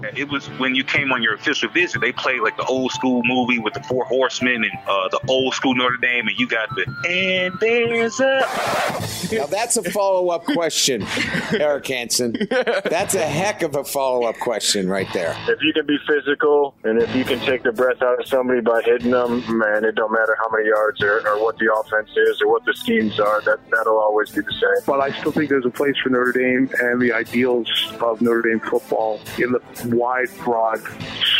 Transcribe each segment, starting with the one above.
It was when you came on your official visit. They played like the old school movie with the Four Horsemen and uh, the old school Notre Dame, and you got the and there's a. Now that's a follow up question, Eric Hansen. That's a heck of a follow up question right there. If you can be physical and if you can take the breath out of somebody by hitting them, man, it don't matter how many yards or, or what the offense is or what the schemes are. That that'll always be the same. But I still think there's a place for Notre Dame and the ideals of Notre Dame football in the wide, broad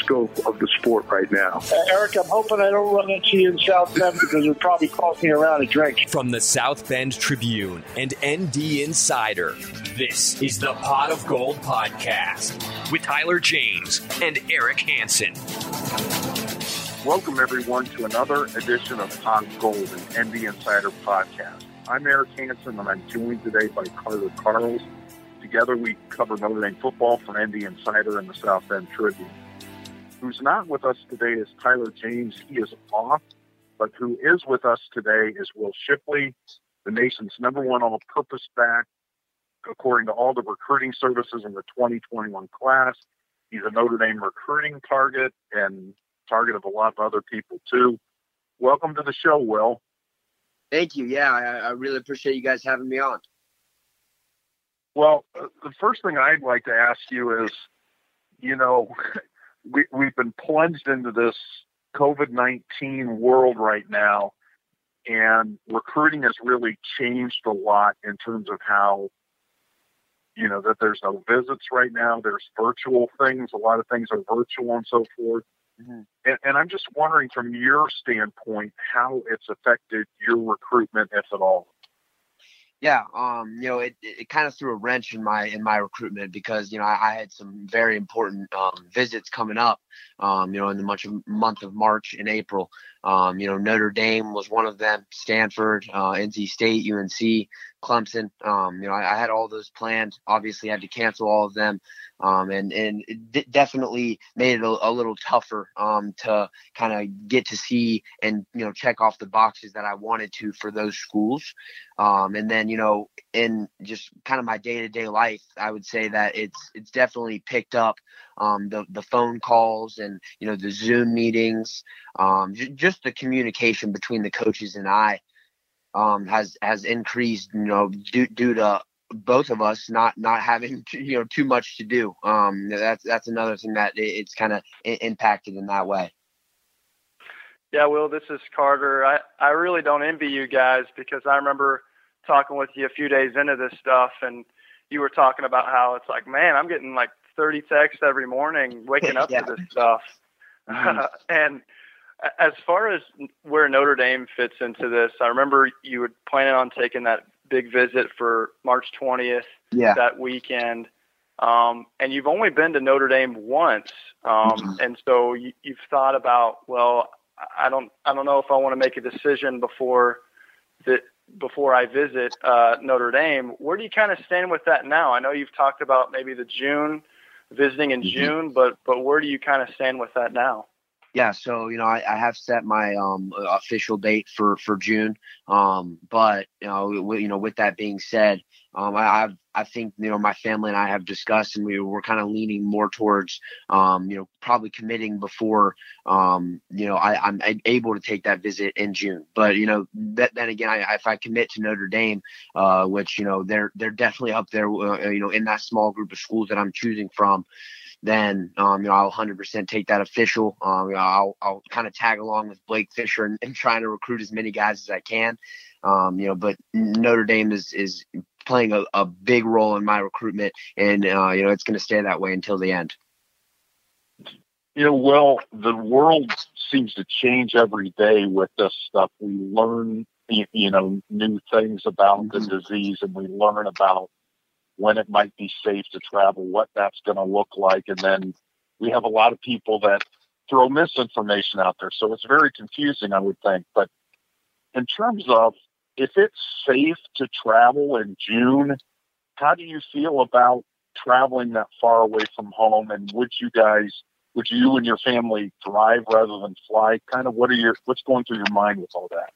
scope of the sport right now. Uh, Eric, I'm hoping I don't run into you in South Bend because it probably cost me around a drink. From the South Bend Tribune and ND Insider, this is the Pod of Gold podcast with Tyler James and Eric Hansen. Welcome, everyone, to another edition of Pod of Gold and ND Insider podcast. I'm Eric Hansen, and I'm joined today by Carter Karels. Together, we cover Notre Dame football for ND Insider and the South Bend Tribune. Who's not with us today is Tyler James. He is off, but who is with us today is Will Shipley, the nation's number one all-purpose back, according to all the recruiting services in the 2021 class. He's a Notre Dame recruiting target and target of a lot of other people too. Welcome to the show, Will. Thank you. Yeah, I, I really appreciate you guys having me on. Well, the first thing I'd like to ask you is, you know, we, we've been plunged into this COVID 19 world right now, and recruiting has really changed a lot in terms of how, you know, that there's no visits right now, there's virtual things, a lot of things are virtual and so forth. Mm-hmm. And, and I'm just wondering from your standpoint how it's affected your recruitment, if at all yeah, um, you know, it, it kind of threw a wrench in my in my recruitment because you know I, I had some very important um, visits coming up, um, you know, in the of, month of March and April. Um, you know, Notre Dame was one of them, Stanford, uh, NC State, UNC, Clemson. Um, you know, I, I, had all those planned. Obviously, had to cancel all of them, um, and and it d- definitely made it a, a little tougher um, to kind of get to see and you know check off the boxes that I wanted to for those schools. Um, and then you know, in just kind of my day to day life, I would say that it's it's definitely picked up um, the the phone calls and you know the Zoom meetings, um, j- just the communication between the coaches and I um, has has increased. You know, due due to both of us not not having you know too much to do. Um, that's that's another thing that it's kind of impacted in that way. Yeah, Will, this is Carter. I I really don't envy you guys because I remember talking with you a few days into this stuff and you were talking about how it's like, man, I'm getting like 30 texts every morning waking up yeah. to this stuff. Mm-hmm. and as far as where Notre Dame fits into this, I remember you were planning on taking that big visit for March 20th yeah. that weekend. Um, and you've only been to Notre Dame once. Um, mm-hmm. and so you, you've thought about, well, I don't, I don't know if I want to make a decision before that, before I visit uh, Notre Dame. Where do you kind of stand with that now? I know you've talked about maybe the June visiting in mm-hmm. June, but but where do you kind of stand with that now? Yeah, so you know, I, I have set my um, official date for for June. Um, but you know, w- you know, with that being said, um, I I've, I think you know my family and I have discussed, and we were kind of leaning more towards, um, you know, probably committing before, um, you know, I, I'm able to take that visit in June. But you know, that, then again, I, if I commit to Notre Dame, uh, which you know they're they're definitely up there, uh, you know, in that small group of schools that I'm choosing from then um, you know I'll 100% take that official. Um, you know, I'll I'll kind of tag along with Blake Fisher and, and, trying to recruit as many guys as I can. Um, you know, but Notre Dame is is playing a, a big role in my recruitment, and uh, you know it's going to stay that way until the end. You know, well, the world seems to change every day with this stuff. We learn, you know, new things about mm-hmm. the disease, and we learn about when it might be safe to travel, what that's going to look like, and then we have a lot of people that throw misinformation out there. So it's very confusing, I would think. But in terms of if it's safe to travel in June, how do you feel about traveling that far away from home? And would you guys, would you and your family drive rather than fly? Kind of what are your, what's going through your mind with all that?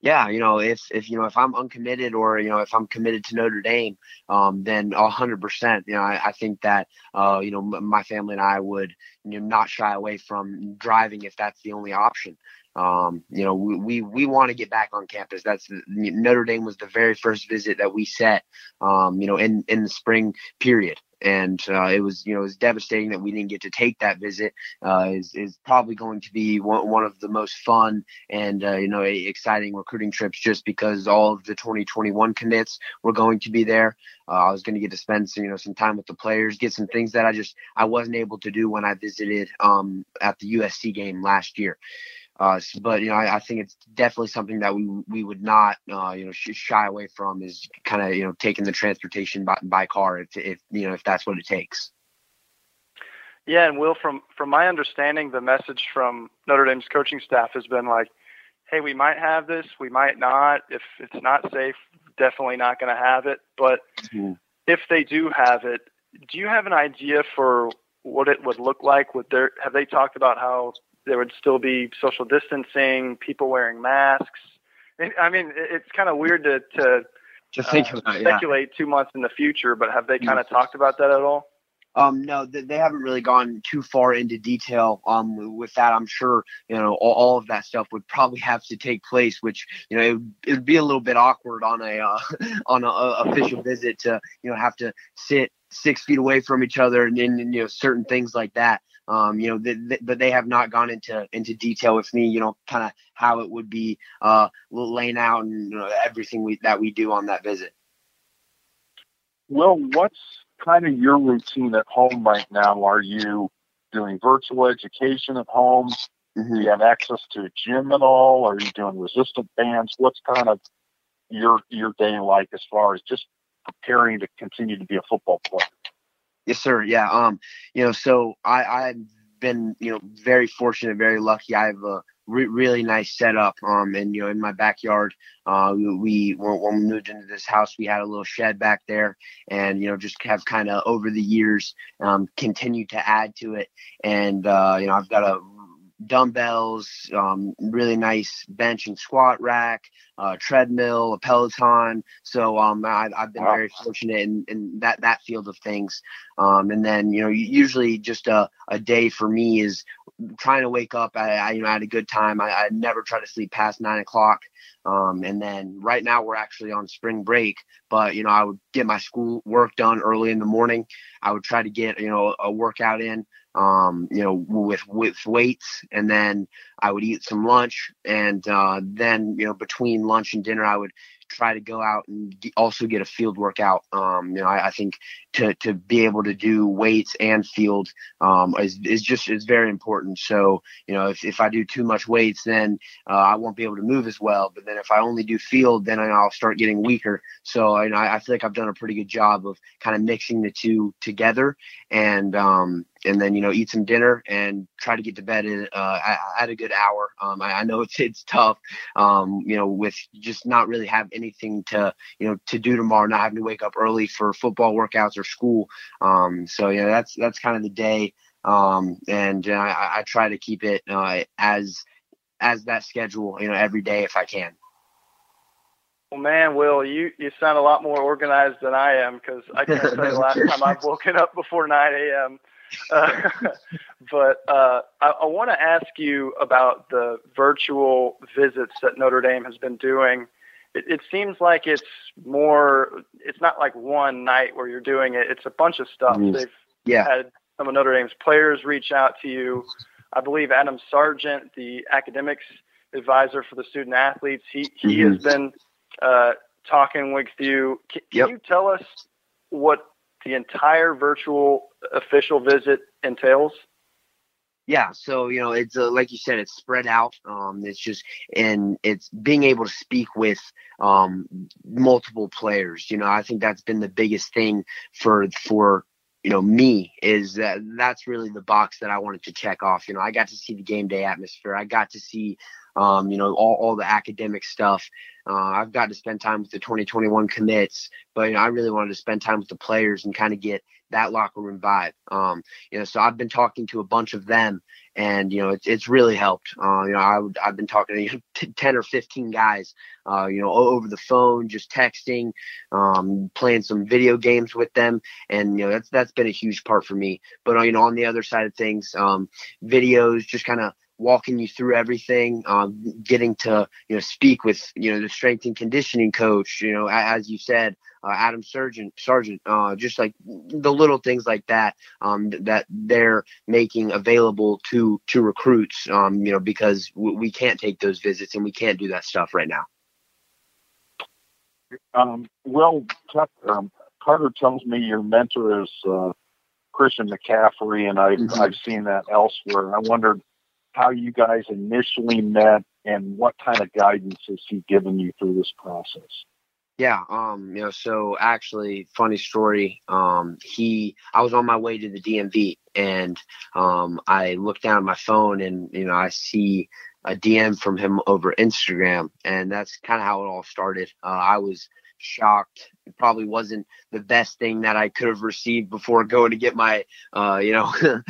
Yeah, you know, if if you know if I'm uncommitted or you know if I'm committed to Notre Dame, um, then hundred percent, you know, I, I think that uh, you know m- my family and I would you know not shy away from driving if that's the only option. Um, you know, we we, we want to get back on campus. That's Notre Dame was the very first visit that we set. Um, you know, in in the spring period and uh, it was you know it was devastating that we didn't get to take that visit. Uh, is is probably going to be one, one of the most fun and uh, you know exciting recruiting trips just because all of the 2021 commits were going to be there. Uh, I was going to get to spend some, you know some time with the players, get some things that I just I wasn't able to do when I visited um, at the USC game last year. Uh, but you know, I, I, think it's definitely something that we we would not uh, you know sh- shy away from is kind of you know taking the transportation by, by car if, if you know if that's what it takes. Yeah, and Will, from from my understanding, the message from Notre Dame's coaching staff has been like, "Hey, we might have this, we might not. If it's not safe, definitely not going to have it. But mm-hmm. if they do have it, do you have an idea for what it would look like? Would there have they talked about how there would still be social distancing, people wearing masks. I mean, it's kind of weird to to, to think uh, about, speculate yeah. two months in the future, but have they kind of talked about that at all? Um, no, they haven't really gone too far into detail. Um, with that, I'm sure you know all, all, of that stuff would probably have to take place, which you know it would be a little bit awkward on a uh, on a, a, official visit to you know have to sit six feet away from each other and, then you know certain things like that. Um, you know, th- th- but they have not gone into into detail with me. You know, kind of how it would be uh, laying out and you know, everything we, that we do on that visit. Well, what's kind of your routine at home right now? Are you doing virtual education at home? Mm-hmm. Do you have access to a gym at all? Are you doing resistant bands? What's kind of your your day like as far as just preparing to continue to be a football player? Yes, sir. Yeah. Um, you know, so I, I've been, you know, very fortunate, very lucky. I have a re- really nice setup. Um, and you know, in my backyard, uh, we when we moved into this house, we had a little shed back there, and you know, just have kind of over the years, um, continued to add to it. And uh, you know, I've got a dumbbells, um, really nice bench and squat rack, uh, treadmill, a Peloton. So um, I, have been wow. very fortunate in, in, that that field of things. Um, and then you know usually just a, a day for me is trying to wake up. I, I you know I had a good time. I, I never try to sleep past nine o'clock. Um, and then right now we're actually on spring break, but you know I would get my school work done early in the morning. I would try to get you know a workout in um, you know, with with weights, and then I would eat some lunch, and uh, then you know between lunch and dinner I would try to go out and also get a field workout. Um, you know, I, I, think to to be able to do weights and field um, is is just is very important. So you know, if, if I do too much weights, then uh, I won't be able to move as well. But then if I only do field, then I'll start getting weaker. So you know, I, I feel like I've done a pretty good job of kind of mixing the two together, and um, and then you know eat some dinner and try to get to bed at, uh, at a good hour. Um, I, I, know it's it's tough, um, you know, with just not really have anything to you know to do tomorrow, not having to wake up early for football workouts or school. Um, so yeah, that's that's kind of the day, um, and uh, I, I, try to keep it uh, as as that schedule, you know, every day if I can. Well, man, Will, you you sound a lot more organized than I am because I can't say the last time I've woken up before 9 a.m. Uh, but uh, I, I want to ask you about the virtual visits that Notre Dame has been doing. It, it seems like it's more. It's not like one night where you're doing it. It's a bunch of stuff. Mm. They've yeah. had some of Notre Dame's players reach out to you. I believe Adam Sargent, the academics advisor for the student athletes, he he mm-hmm. has been uh, talking with you. Can, can yep. you tell us what the entire virtual official visit entails? Yeah, so you know, it's uh, like you said, it's spread out. Um, it's just and it's being able to speak with um, multiple players. You know, I think that's been the biggest thing for for you know me is that that's really the box that I wanted to check off. You know, I got to see the game day atmosphere. I got to see um, you know, all, all the academic stuff. Uh, I've got to spend time with the 2021 commits, but you know, I really wanted to spend time with the players and kind of get that locker room vibe. Um, you know, so I've been talking to a bunch of them, and you know, it's it's really helped. Uh, you know, I would, I've been talking to you know, t- ten or fifteen guys, uh, you know, over the phone, just texting, um, playing some video games with them, and you know, that's that's been a huge part for me. But uh, you know, on the other side of things, um, videos, just kind of walking you through everything, um, getting to you know speak with you know the strength and conditioning coach, you know as you said, uh, Adam Sargent, Sargent, uh, just like the little things like that um, that they're making available to to recruits, um, you know because w- we can't take those visits and we can't do that stuff right now. Um, well, um, Carter tells me your mentor is uh, Christian McCaffrey, and I've mm-hmm. I've seen that elsewhere. I wondered how you guys initially met and what kind of guidance has he given you through this process? Yeah, um, you know, so actually, funny story. Um, he, I was on my way to the DMV, and um, I looked down at my phone, and you know, I see a DM from him over Instagram, and that's kind of how it all started. Uh, I was shocked. It probably wasn't the best thing that I could have received before going to get my, uh, you know,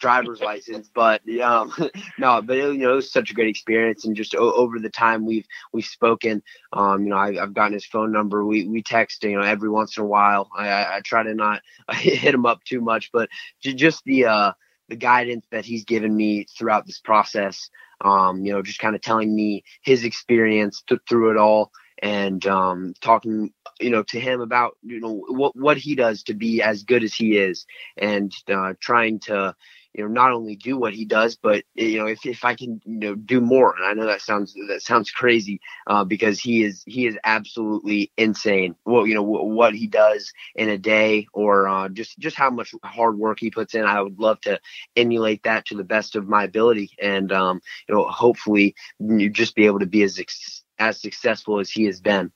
driver's license. But um, no, but it, you know, it was such a great experience, and just o- over the time we've we've spoken, um, you know, I, have gotten his phone number. We we text, you know, every once in a while. I, I, I try to not hit him up too much, but just the uh, the guidance that he's given me throughout this process. Um, you know, just kind of telling me his experience th- through it all and um, talking you know to him about you know what what he does to be as good as he is and uh, trying to you know not only do what he does but you know if, if i can you know do more and i know that sounds that sounds crazy uh, because he is he is absolutely insane. Well you know w- what he does in a day or uh, just just how much hard work he puts in i would love to emulate that to the best of my ability and um, you know hopefully you just be able to be as as successful as he has been.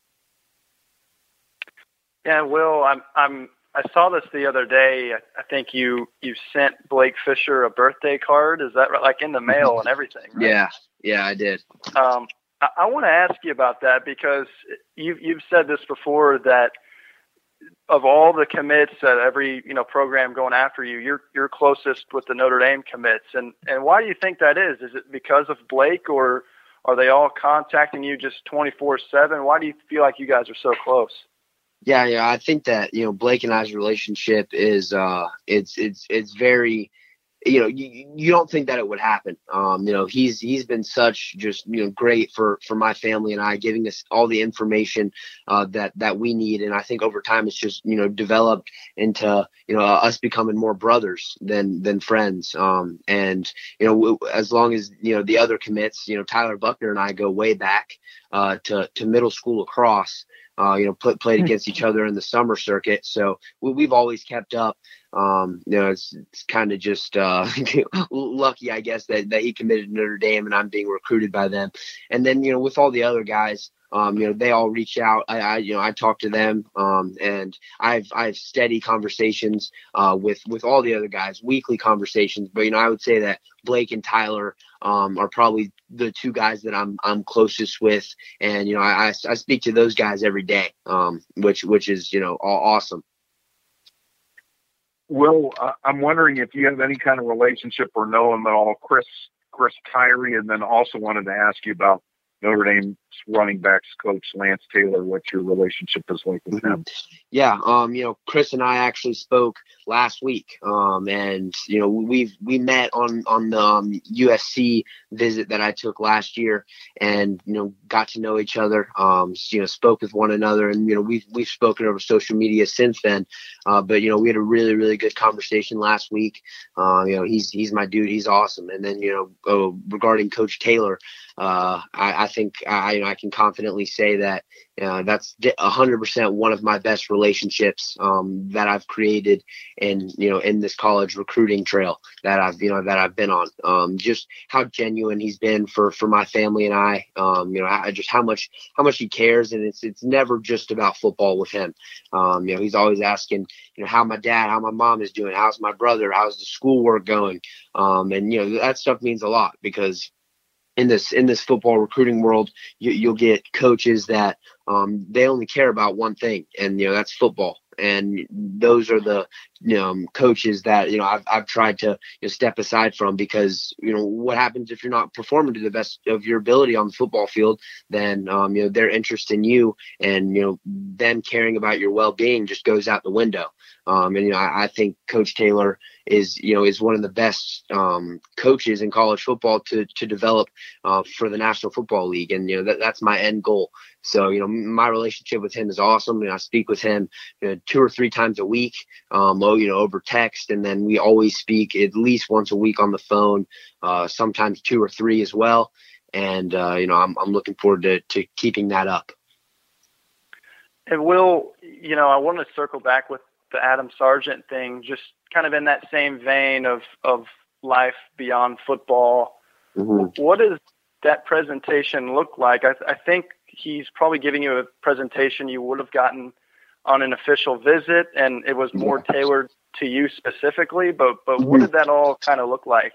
Yeah well i'm i'm I saw this the other day. I think you you sent Blake Fisher a birthday card. Is that right? Like in the mail and everything? Right? Yeah, yeah, I did. Um, I, I want to ask you about that because you've you've said this before that of all the commits at every you know program going after you, you're you're closest with the Notre Dame commits. And and why do you think that is? Is it because of Blake or are they all contacting you just 24 seven? Why do you feel like you guys are so close? Yeah, yeah, I think that you know Blake and I's relationship is uh, it's it's it's very, you know, you, you don't think that it would happen. Um, you know, he's he's been such just you know great for for my family and I, giving us all the information uh, that that we need, and I think over time it's just you know developed into you know us becoming more brothers than than friends. Um, and you know, as long as you know the other commits, you know, Tyler Buckner and I go way back uh, to to middle school lacrosse uh, you know, put, played hmm. against each other in the summer circuit. So we, have always kept up. Um, you know, it's, it's kind of just uh, lucky, I guess, that, that he committed to Notre Dame and I'm being recruited by them. And then, you know, with all the other guys, um, you know, they all reach out. I, I, you know, I talk to them, um, and I've I've steady conversations uh, with with all the other guys, weekly conversations. But you know, I would say that Blake and Tyler um, are probably the two guys that I'm I'm closest with, and you know, I, I, speak to those guys every day, um, which which is you know all awesome. Will, uh, I'm wondering if you have any kind of relationship or know him at all, Chris Chris Tyree, and then also wanted to ask you about Notre Dame's running backs coach Lance Taylor, what your relationship is like with him. Yeah, um, you know, Chris and I actually spoke last week, um, and you know, we've we met on on the um, USC visit that I took last year, and you know, got to know each other. Um, you know, spoke with one another, and you know, we've we've spoken over social media since then. Uh, but you know, we had a really really good conversation last week. Uh, you know, he's he's my dude. He's awesome. And then you know, oh, regarding Coach Taylor, uh, I, I, think I, you know, I can confidently say that uh, that's 100% one of my best relationships um, that I've created in you know in this college recruiting trail that I've you know that I've been on. Um, just how genuine he's been for for my family and I. Um, you know, I, just how much how much he cares, and it's it's never just about football with him. Um, you know, he's always asking you know how my dad, how my mom is doing, how's my brother, how's the schoolwork going, um, and you know that stuff means a lot because in this in this football recruiting world, you, will get coaches that um, they only care about one thing, and you know that's football. And those are the you know, coaches that you know I've I've tried to you know, step aside from because you know what happens if you're not performing to the best of your ability on the football field, then um, you know their interest in you and you know them caring about your well being just goes out the window. Um, and you know I, I think Coach Taylor is you know is one of the best um, coaches in college football to to develop uh, for the National Football League, and you know that, that's my end goal. So you know my relationship with him is awesome, and I speak with him you know, two or three times a week, um, you know over text, and then we always speak at least once a week on the phone, uh, sometimes two or three as well. And uh, you know I'm I'm looking forward to to keeping that up. And Will, you know I want to circle back with the Adam Sargent thing, just kind of in that same vein of of life beyond football. Mm-hmm. What does that presentation look like? I, I think he's probably giving you a presentation you would have gotten on an official visit, and it was more tailored to you specifically. But but what mm-hmm. did that all kind of look like?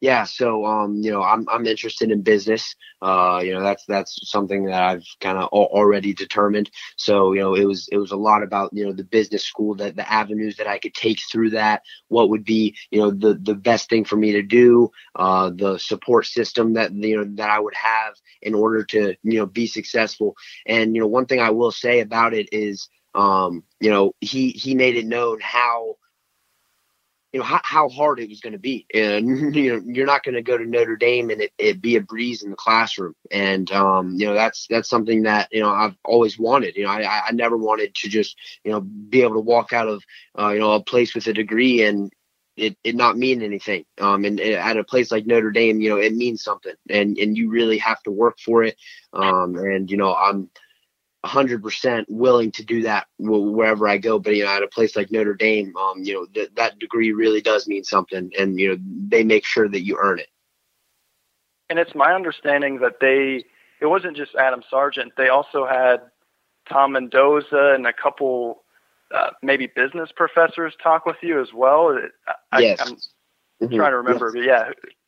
Yeah, so um, you know, I'm I'm interested in business. Uh, you know, that's that's something that I've kind of already determined. So you know, it was it was a lot about you know the business school, that the avenues that I could take through that. What would be you know the the best thing for me to do, uh, the support system that you know that I would have in order to you know be successful. And you know, one thing I will say about it is, um, you know, he he made it known how you know how, how hard it was going to be. And you know you're not going to go to notre dame and it, it be a breeze in the classroom. And um, you know that's that's something that you know i've always wanted. You know i i never wanted to just you know be able to walk out of uh, you know a place with a degree and it, it not mean anything. Um, and at a place like notre dame you know it means something. And and you really have to work for it. Um, and you know i'm 100% willing to do that wherever I go. But you know, at a place like Notre Dame, um, you know, th- that degree really does mean something, and you know, they make sure that you earn it. And it's my understanding that they, it wasn't just Adam Sargent. They also had Tom Mendoza and a couple, uh, maybe business professors talk with you as well. I, yes. I'm mm-hmm. trying to remember, yes. but yeah,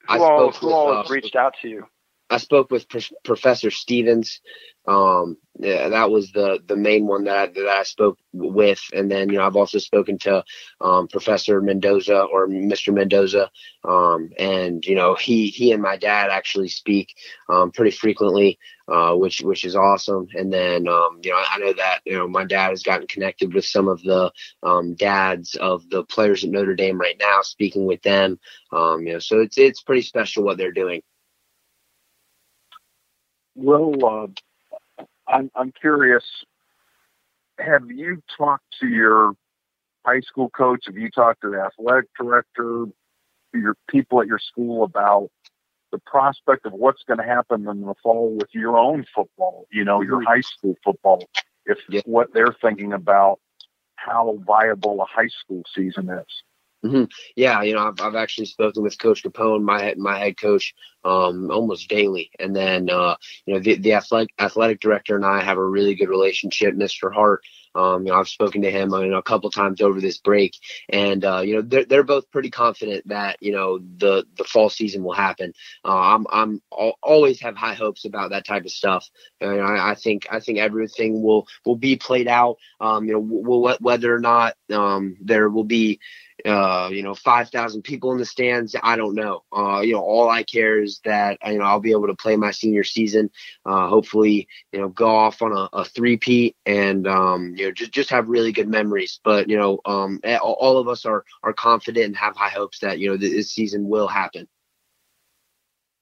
who I all, who with, all uh, reached out to you? I spoke with Pro- Professor Stevens. Um, yeah, that was the the main one that I, that I spoke with, and then you know I've also spoken to um, Professor Mendoza or Mr. Mendoza, um, and you know he he and my dad actually speak um, pretty frequently, uh, which which is awesome. And then um, you know I know that you know my dad has gotten connected with some of the um, dads of the players at Notre Dame right now, speaking with them. You know, so it's it's pretty special what they're doing. Well, uh, I'm, I'm curious. Have you talked to your high school coach? Have you talked to the athletic director, your people at your school about the prospect of what's going to happen in the fall with your own football? You know, your mm-hmm. high school football. If yeah. what they're thinking about how viable a high school season is. Mm-hmm. Yeah, you know, I've, I've actually spoken with Coach Capone, my my head coach, um, almost daily, and then uh, you know the, the athletic athletic director and I have a really good relationship. Mr. Hart, um, you know, I've spoken to him you know, a couple times over this break, and uh, you know they're they're both pretty confident that you know the the fall season will happen. Uh, I'm I'm I'll always have high hopes about that type of stuff. And I, I think I think everything will will be played out. Um, you know, will, whether or not um, there will be uh, you know, 5,000 people in the stands. I don't know. Uh, you know, all I care is that, you know, I'll be able to play my senior season, uh, hopefully, you know, go off on a, a three-peat and, um, you know, just, just have really good memories. But, you know, um, all of us are, are confident and have high hopes that, you know, this season will happen.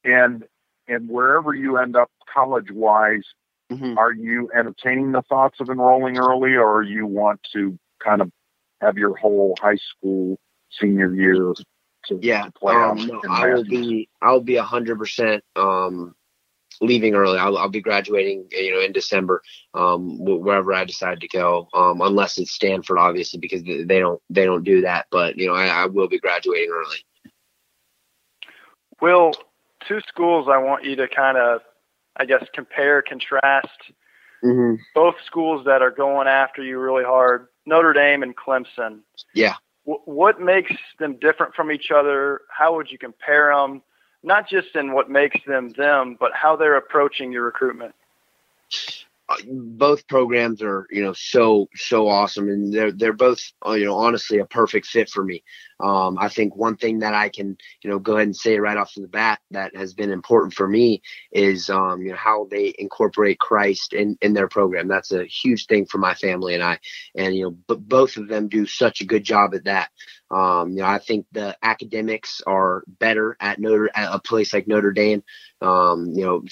And, and wherever you end up college wise, mm-hmm. are you entertaining the thoughts of enrolling early or you want to kind of have your whole high school senior year to, yeah, to play um, no, I will be I'll be a hundred percent um leaving early. I'll, I'll be graduating, you know, in December, um, wherever I decide to go, um, unless it's Stanford, obviously, because they don't they don't do that. But you know, I, I will be graduating early. Will two schools I want you to kind of, I guess, compare, contrast. Mm-hmm. Both schools that are going after you really hard, Notre Dame and Clemson. Yeah. W- what makes them different from each other? How would you compare them? Not just in what makes them them, but how they're approaching your recruitment both programs are you know so so awesome and they're they're both uh, you know honestly a perfect fit for me um, i think one thing that i can you know go ahead and say right off the bat that has been important for me is um, you know how they incorporate christ in in their program that's a huge thing for my family and i and you know but both of them do such a good job at that um, you know, I think the academics are better at Notre at a place like Notre Dame. Um, you know,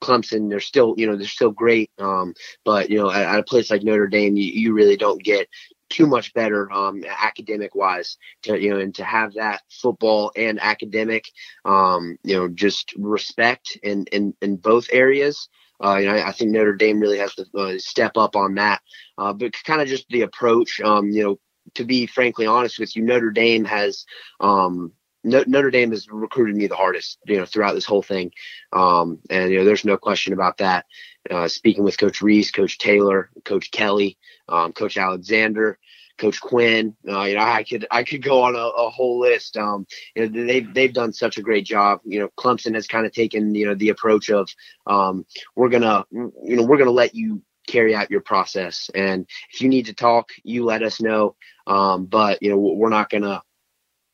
Clemson, they're still, you know, they're still great. Um, but you know, at, at, a place like Notre Dame, you, you really don't get too much better um, academic wise to you know and to have that football and academic um, you know just respect in in, in both areas uh, you know, I, think Notre Dame really has to uh, step up on that. Uh, but kind of just the approach, um, you know, to be frankly honest with you, Notre Dame has um, Notre Dame has recruited me the hardest, you know, throughout this whole thing. Um, and you know, there's no question about that. Uh, speaking with Coach Rees, Coach Taylor, Coach Kelly, um, Coach Alexander, Coach Quinn, uh, you know, I could I could go on a, a whole list. Um, you know, they've they've done such a great job. You know, Clemson has kind of taken you know the approach of um, we're gonna you know we're gonna let you carry out your process. And if you need to talk, you let us know. Um, but you know, we're not gonna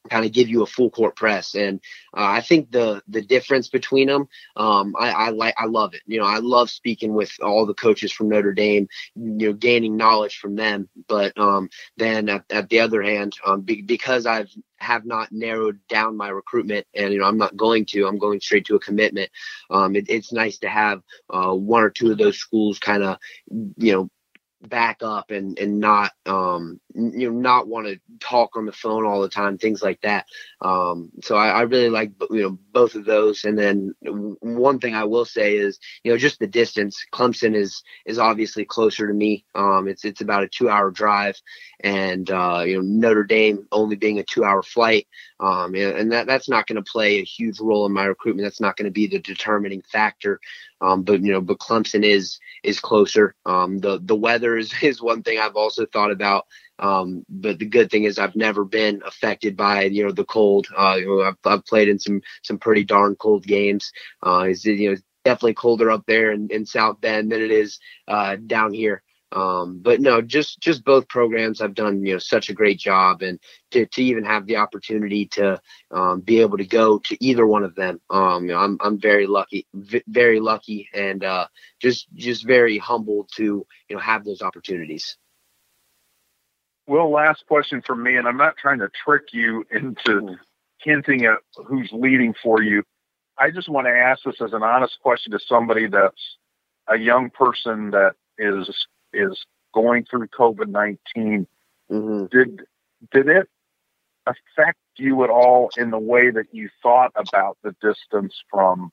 kind of give you a full court press. And uh, I think the the difference between them, um, I, I like I love it. You know, I love speaking with all the coaches from Notre Dame, you know, gaining knowledge from them. But um, then at, at the other hand, um, be, because I've have not narrowed down my recruitment and you know i'm not going to i'm going straight to a commitment um, it, it's nice to have uh, one or two of those schools kind of you know back up and and not um you know not want to talk on the phone all the time things like that. Um so I, I really like you know both of those. And then one thing i will say is you know just the distance. Clemson is is obviously closer to me. Um it's it's about a two hour drive. And uh you know notre dame only being a two hour flight um and, and that that's not going to play a huge role in my recruitment that's not going to be the determining factor um, but you know, but Clemson is is closer. Um, the the weather is is one thing I've also thought about. Um, but the good thing is I've never been affected by you know the cold. Uh, you know, I've, I've played in some some pretty darn cold games. Uh, it's you know definitely colder up there in, in South Bend than it is uh, down here. Um, but no, just just both programs have done you know such a great job, and to, to even have the opportunity to um, be able to go to either one of them, um, you know, I'm I'm very lucky, v- very lucky, and uh, just just very humbled to you know have those opportunities. Well, last question for me, and I'm not trying to trick you into mm-hmm. hinting at who's leading for you. I just want to ask this as an honest question to somebody that's a young person that is is going through COVID 19 mm-hmm. did did it affect you at all in the way that you thought about the distance from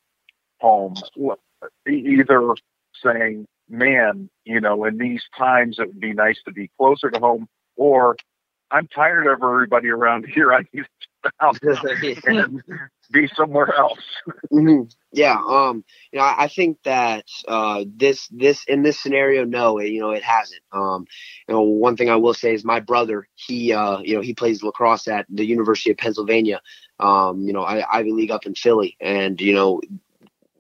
home? Either saying, "Man, you know, in these times it would be nice to be closer to home," or "I'm tired of everybody around here. I need to out and be somewhere else. mm-hmm. Yeah, um, you know, I think that uh, this this in this scenario, no, it, you know, it hasn't. Um, you know, one thing I will say is my brother, he, uh, you know, he plays lacrosse at the University of Pennsylvania. Um, you know, I, Ivy League up in Philly, and you know,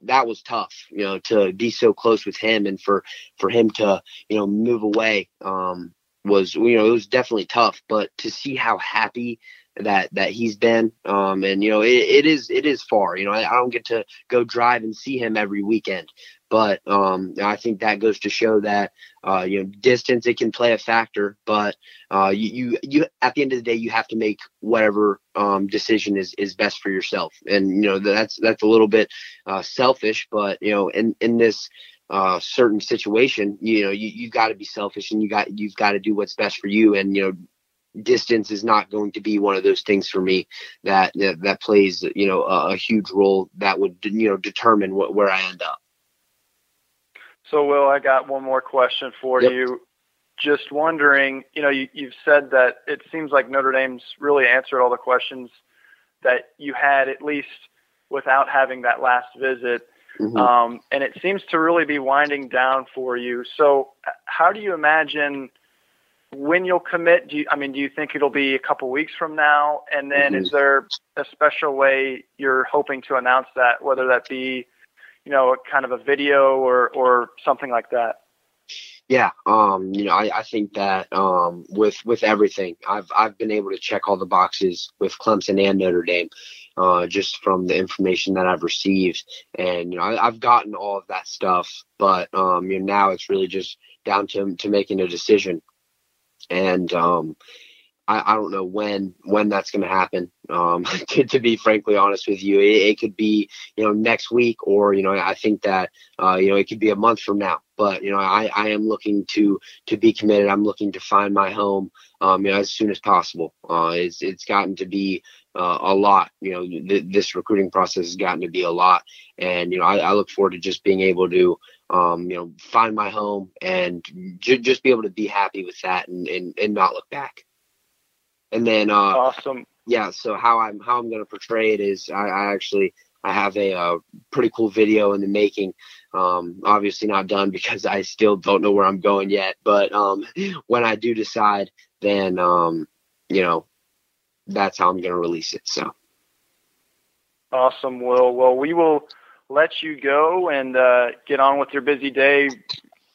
that was tough, you know, to be so close with him and for for him to, you know, move away. Um, was you know it was definitely tough but to see how happy that that he's been. Um, and you know, it, it is it is far. You know, I, I, don't get to go drive and see him every weekend, but um, I think that goes to show that uh, you know, distance it can play a factor. But uh, you, you you at the end of the day, you have to make whatever um, decision is is best for yourself. And you know, that's that's a little bit uh, selfish, but you know, in in this uh, certain situation, you know, you, you got to be selfish and you got, you've got to do what's best for you. And, you know, distance is not going to be one of those things for me that that, that plays you know a, a, huge role that would you know determine what, where I end up. So, Will, I got one more question for Yep. you. Just wondering, you know, you, you've said that it seems like Notre Dame's really answered all the questions that you had, at least without having that last visit. Mhm. Um, and it seems to really be winding down for you. So, how do you imagine when you'll commit? Do you, I mean, do you think it'll be a couple weeks from now? And then, Mhm. is there a special way you're hoping to announce that, whether that be, you know, a kind of a video or or something like that? Yeah, um, you know, I, I think that um, with with everything, I've I've been able to check all the boxes with Clemson and Notre Dame, uh, just from the information that I've received, and you know, I, I've gotten all of that stuff. But um, you know, now it's really just down to to making a decision, and um, I, I don't know when when that's going to happen. Um, to, to be frankly honest with you, it, it could be you know next week, or you know, I think that uh, you know it could be a month from now. But you know, I, I am looking to to be committed. I'm looking to find my home, um, you know, as soon as possible. Uh, it's it's gotten to be uh, a lot. You know, th- this recruiting process has gotten to be a lot, and you know, I, I look forward to just being able to, um, you know, find my home and j- just be able to be happy with that and and, and not look back. And then, uh, Awesome. yeah so how i'm how i'm going to portray it is i, I actually i have a, uh pretty cool video in the making um obviously not done because i still don't know where i'm going yet but um when i do decide then um you know that's how i'm going to release it so Awesome, Will. Well, we will let you go and uh, get on with your busy day,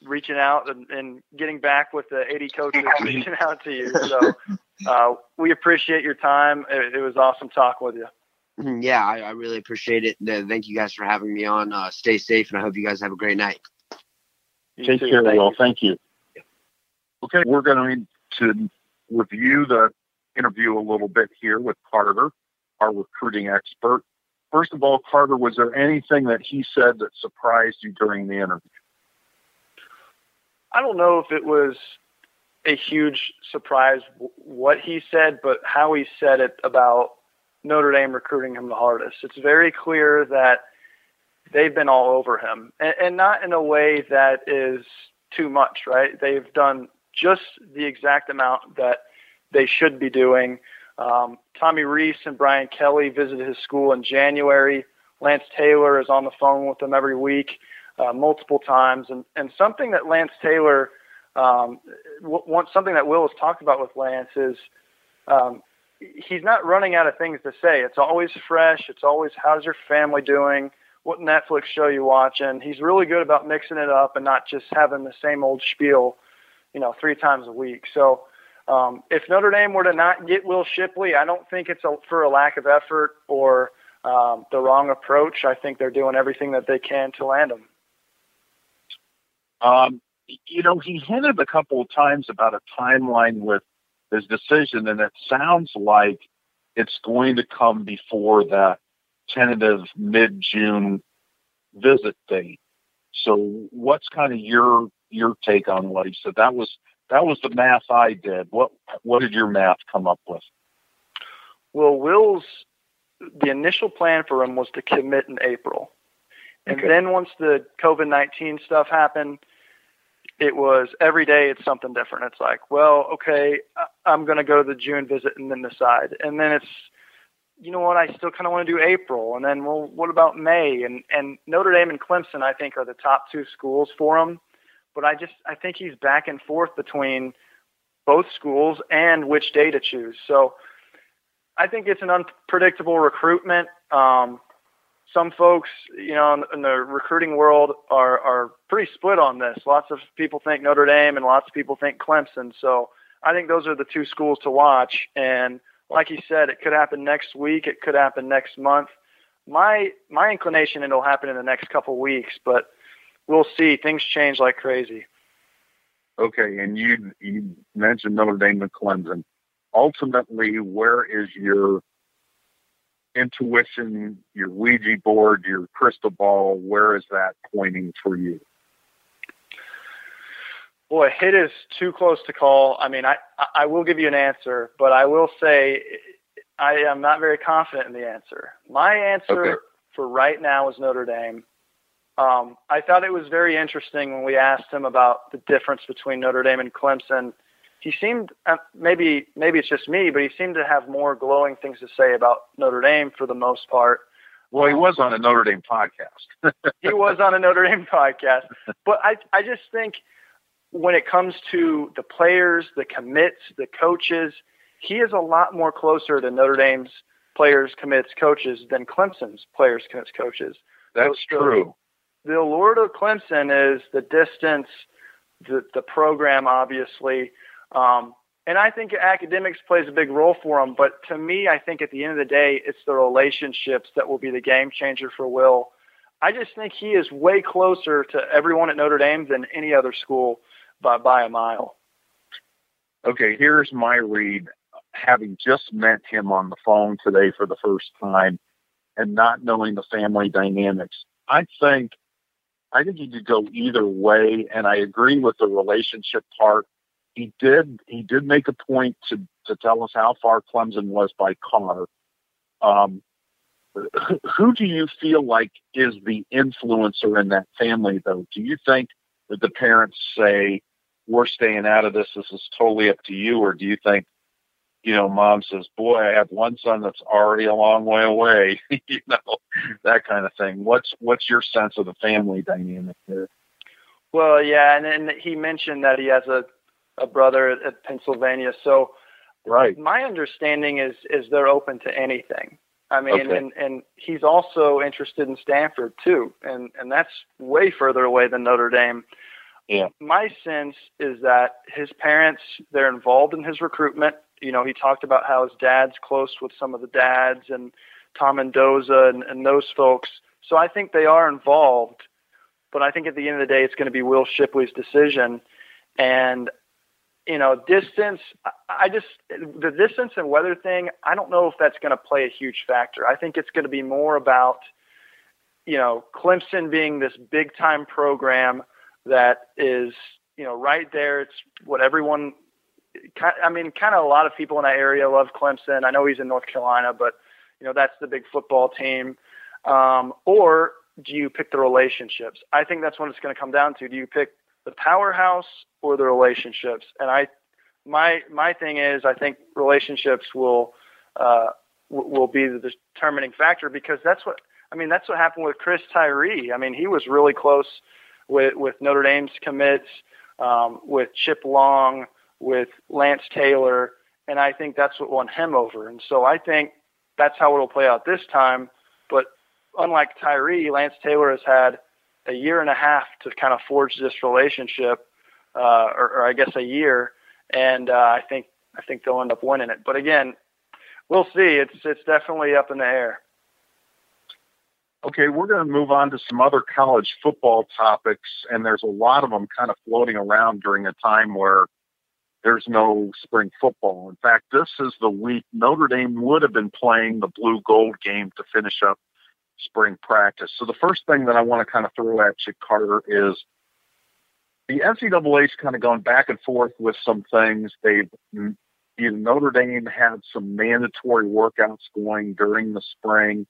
reaching out and, and getting back with the 80 coaches reaching out to you. So uh, we appreciate your time. It, it was awesome talking with you. Yeah I, I really appreciate it Uh, thank you guys for having me on uh stay safe and i hope you guys have a great night You Take too. care, Thank Will. you. Thank you. Okay, we're going to review the interview a little bit here with Carter, our recruiting expert. First of all, Carter, was there anything that he said that surprised you during the interview? I don't know if it was a huge surprise what he said, but how he said it about Notre Dame recruiting him the hardest. It's very clear that they've been all over him, and, and not in a way that is too much, right? They've done just the exact amount that they should be doing. Um, Tommy Rees and Brian Kelly visited his school in January. Lance Taylor is on the phone with them every week, uh, multiple times, and and something that Lance Taylor, um, w- something that Will has talked about with Lance is. Um, He's not running out of things to say. It's always fresh. It's always, how's your family doing? What Netflix show you watching? He's really good about mixing it up and not just having the same old spiel, you know, three times a week. So, um, if Notre Dame were to not get Will Shipley, I don't think it's a, for a lack of effort or um, the wrong approach. I think they're doing everything that they can to land him. Um, you know, he hinted a couple of times about a timeline with his decision, and it sounds like it's going to come before that tentative mid-June visit date. So, what's kind of your your take on what he said? That was that was the math I did. What what did your math come up with? Well, Will's the initial plan for him was to commit in April. And Okay. then once the COVID 19 stuff happened, it was every day it's something different. It's like, well, okay, I'm going to go to the June visit and then decide. And then it's, you know what, I still kind of want to do April. And then, well, what about May? And, and Notre Dame and Clemson, I think, are the top two schools for him. But I just, I think he's back and forth between both schools and which day to choose. So, I think it's an unpredictable recruitment. Um, some folks, you know, in, the recruiting world are, are pretty split on this. Lots of people think Notre Dame and lots of people think Clemson. So I think those are the two schools to watch. And like you said, it could happen next week. It could happen next month. My, my inclination, it'll happen in the next couple weeks, but we'll see. Things change like crazy. Okay, and you you mentioned Notre Dame and Clemson. Ultimately, where is your intuition, your Ouija board, your crystal ball? Where is that pointing for you? Boy, it is too close to call. I mean, I, I will give you an answer, but I will say I am not very confident in the answer. My answer Okay. for right now is Notre Dame. Um, I thought it was very interesting when we asked him about the difference between Notre Dame and Clemson. He seemed uh, maybe maybe it's just me, but he seemed to have more glowing things to say about Notre Dame for the most part. Well, he was on a Notre Dame podcast. he was on a Notre Dame podcast, but I I just think when it comes to the players, the commits, the coaches, he is a lot more closer to Notre Dame's players, commits, coaches than Clemson's players, commits, coaches. That's so, true. The allure of Clemson is the distance, the the program, obviously, um, and I think academics plays a big role for them. But to me, I think at the end of the day, it's the relationships that will be the game changer for Will. I just think he is way closer to everyone at Notre Dame than any other school by by a mile. Okay, here's my read. Having just met him on the phone today for the first time and not knowing the family dynamics, I think I think he could go either way, and I agree with the relationship part. He did he did make a point to to tell us how far Clemson was by car. Um, who do you feel like is the influencer in that family, though? Do you think that the parents say, we're staying out of this. This is totally up to you. Or do you think, you know, mom says, boy, I have one son that's already a long way away, you know, that kind of thing. What's, what's your sense of the family dynamic there? Well, yeah. And then he mentioned that he has a, a brother at Pennsylvania. So right. my understanding is, is they're open to anything. I mean, okay. and, and he's also interested in Stanford too. And, and that's way further away than Notre Dame. Yeah. My sense is that his parents, they're involved in his recruitment. You know, he talked about how his dad's close with some of the dads and Tom Mendoza and, and those folks. So I think they are involved. But I think at the end of the day, it's going to be Will Shipley's decision. And, you know, distance, I just, the distance and weather thing, I don't know if that's going to play a huge factor. I think it's going to be more about, you know, Clemson being this big time program that is you know right there. It's what everyone. I mean, kind of a lot of people in that area love Clemson. I know he's in North Carolina, but you know that's the big football team. Um, or do you pick the relationships? I think that's what it's going to come down to. Do you pick the powerhouse or the relationships? And I, my my thing is, I think relationships will uh, will be the determining factor because that's what I mean. That's what happened with Chris Tyree. I mean, he was really close with, with Notre Dame's commits, um, with Chip Long, with Lance Taylor, and I think that's what won him over. And so I think that's how it'll play out this time. But unlike Tyree, Lance Taylor has had a year and a half to kind of forge this relationship, uh, or, or I guess a year, and uh, I think I think they'll end up winning it. But again, we'll see. It's it's definitely up in the air. Okay, we're going to move on to some other college football topics, and there's a lot of them kind of floating around during a time where there's no spring football. In fact, this is the week Notre Dame would have been playing the blue gold game to finish up spring practice. So the first thing that I want to kind of throw at you, Carter, is the NCAA's kind of gone back and forth with some things. They've Notre Dame had some mandatory workouts going during the spring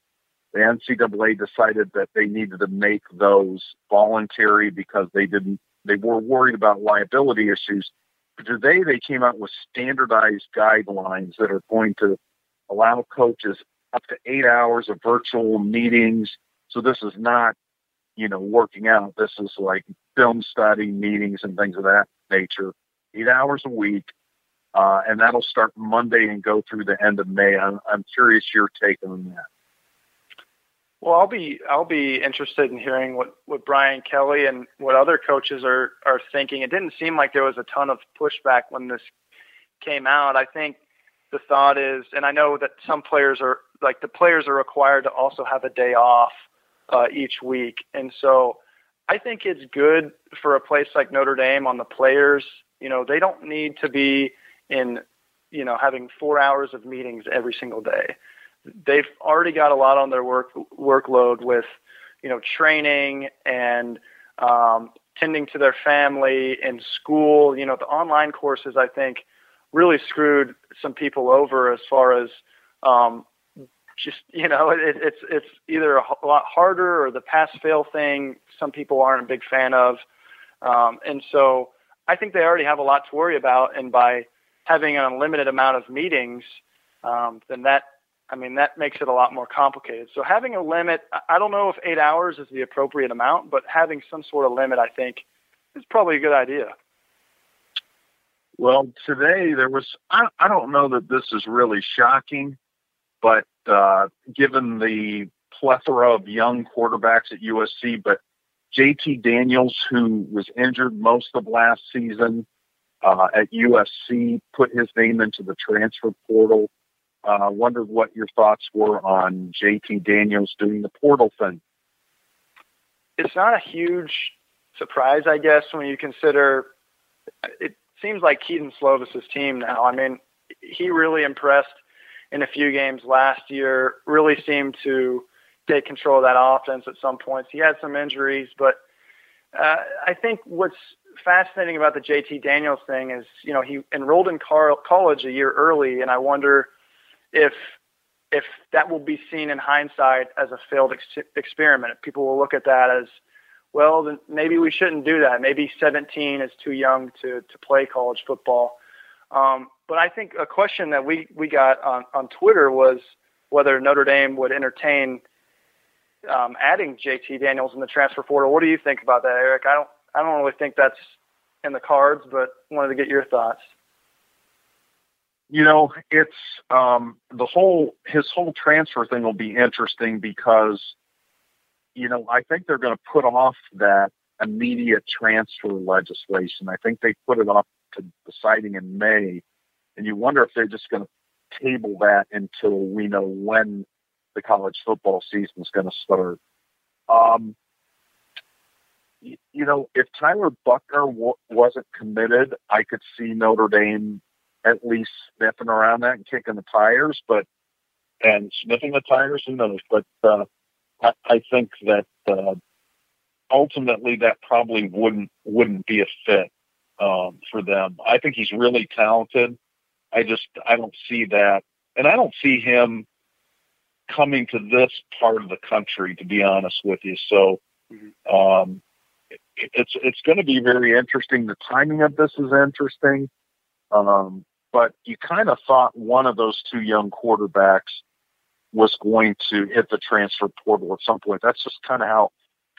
the NCAA decided that they needed to make those voluntary because they didn't they were worried about liability issues. But today they came out with standardized guidelines that are going to allow coaches up to eight hours of virtual meetings. So this is not, you know, working out. This is like film study meetings and things of that nature. Eight hours a week. Uh, and that'll start Monday and go through the end of May. I'm, I'm curious your take on that. Well, I'll be I'll be interested in hearing what, what Brian Kelly and what other coaches are are thinking. It didn't seem like there was a ton of pushback when this came out. I think the thought is, and I know that some players are like the players are required to also have a day off uh, each week, and so I think it's good for a place like Notre Dame on the players. You know, they don't need to be in you know having four hours of meetings every single day they've already got a lot on their work workload with you know training and um, tending to their family and school. You know, the online courses I think really screwed some people over as far as um, just you know, it, it's it's either a lot harder or the pass fail thing. Some people aren't a big fan of, um, and so I think they already have a lot to worry about. And by having an unlimited amount of meetings, um, then that I mean that makes it a lot more complicated. So having a limit, I don't know if eight hours is the appropriate amount, but having some sort of limit, I think, is probably a good idea. Well, today there was, I, I don't know that this is really shocking, but uh, given the plethora of young quarterbacks at USC, but JT Daniels, who was injured most of last season uh, at USC, put his name into the transfer portal. I uh, wondered what your thoughts were on JT Daniels doing the portal thing. It's not a huge surprise, I guess, when you consider it seems like Kedon Slovis's team now. I mean, he really impressed in a few games last year. Really seemed to take control of that offense at some points. He had some injuries, but uh, I think what's fascinating about the JT Daniels thing is, you know, he enrolled in car- college a year early, and I wonder if if that will be seen in hindsight as a failed ex- experiment. People will look at that as well, then maybe we shouldn't do that. Maybe 17 is too young to, to play college football. Um, but I think a question that we, we got on, on Twitter was whether Notre Dame would entertain um, adding JT Daniels in the transfer portal. What do you think about that, Eric? I don't I don't really think that's in the cards, but wanted to get your thoughts. You know, it's um, the whole his whole transfer thing will be interesting because you know, I think they're going to put off that immediate transfer legislation. I think they put it off to the deciding in May, and you wonder if they're just going to table that until we know when the college football season is going to start. Um, you, you know, if Tyler Buchner w- wasn't committed, I could see Notre Dame at least sniffing around that and kicking the tires, but and sniffing the tires, who knows? But uh, I, I think that uh, ultimately that probably wouldn't wouldn't be a fit um, for them. I think he's really talented. I just I don't see that, and I don't see him coming to this part of the country. To be honest with you, so um, it, it's it's going to be very interesting. The timing of this is interesting, um, but you kind of thought one of those two young quarterbacks was going to hit the transfer portal at some point. That's just kind of how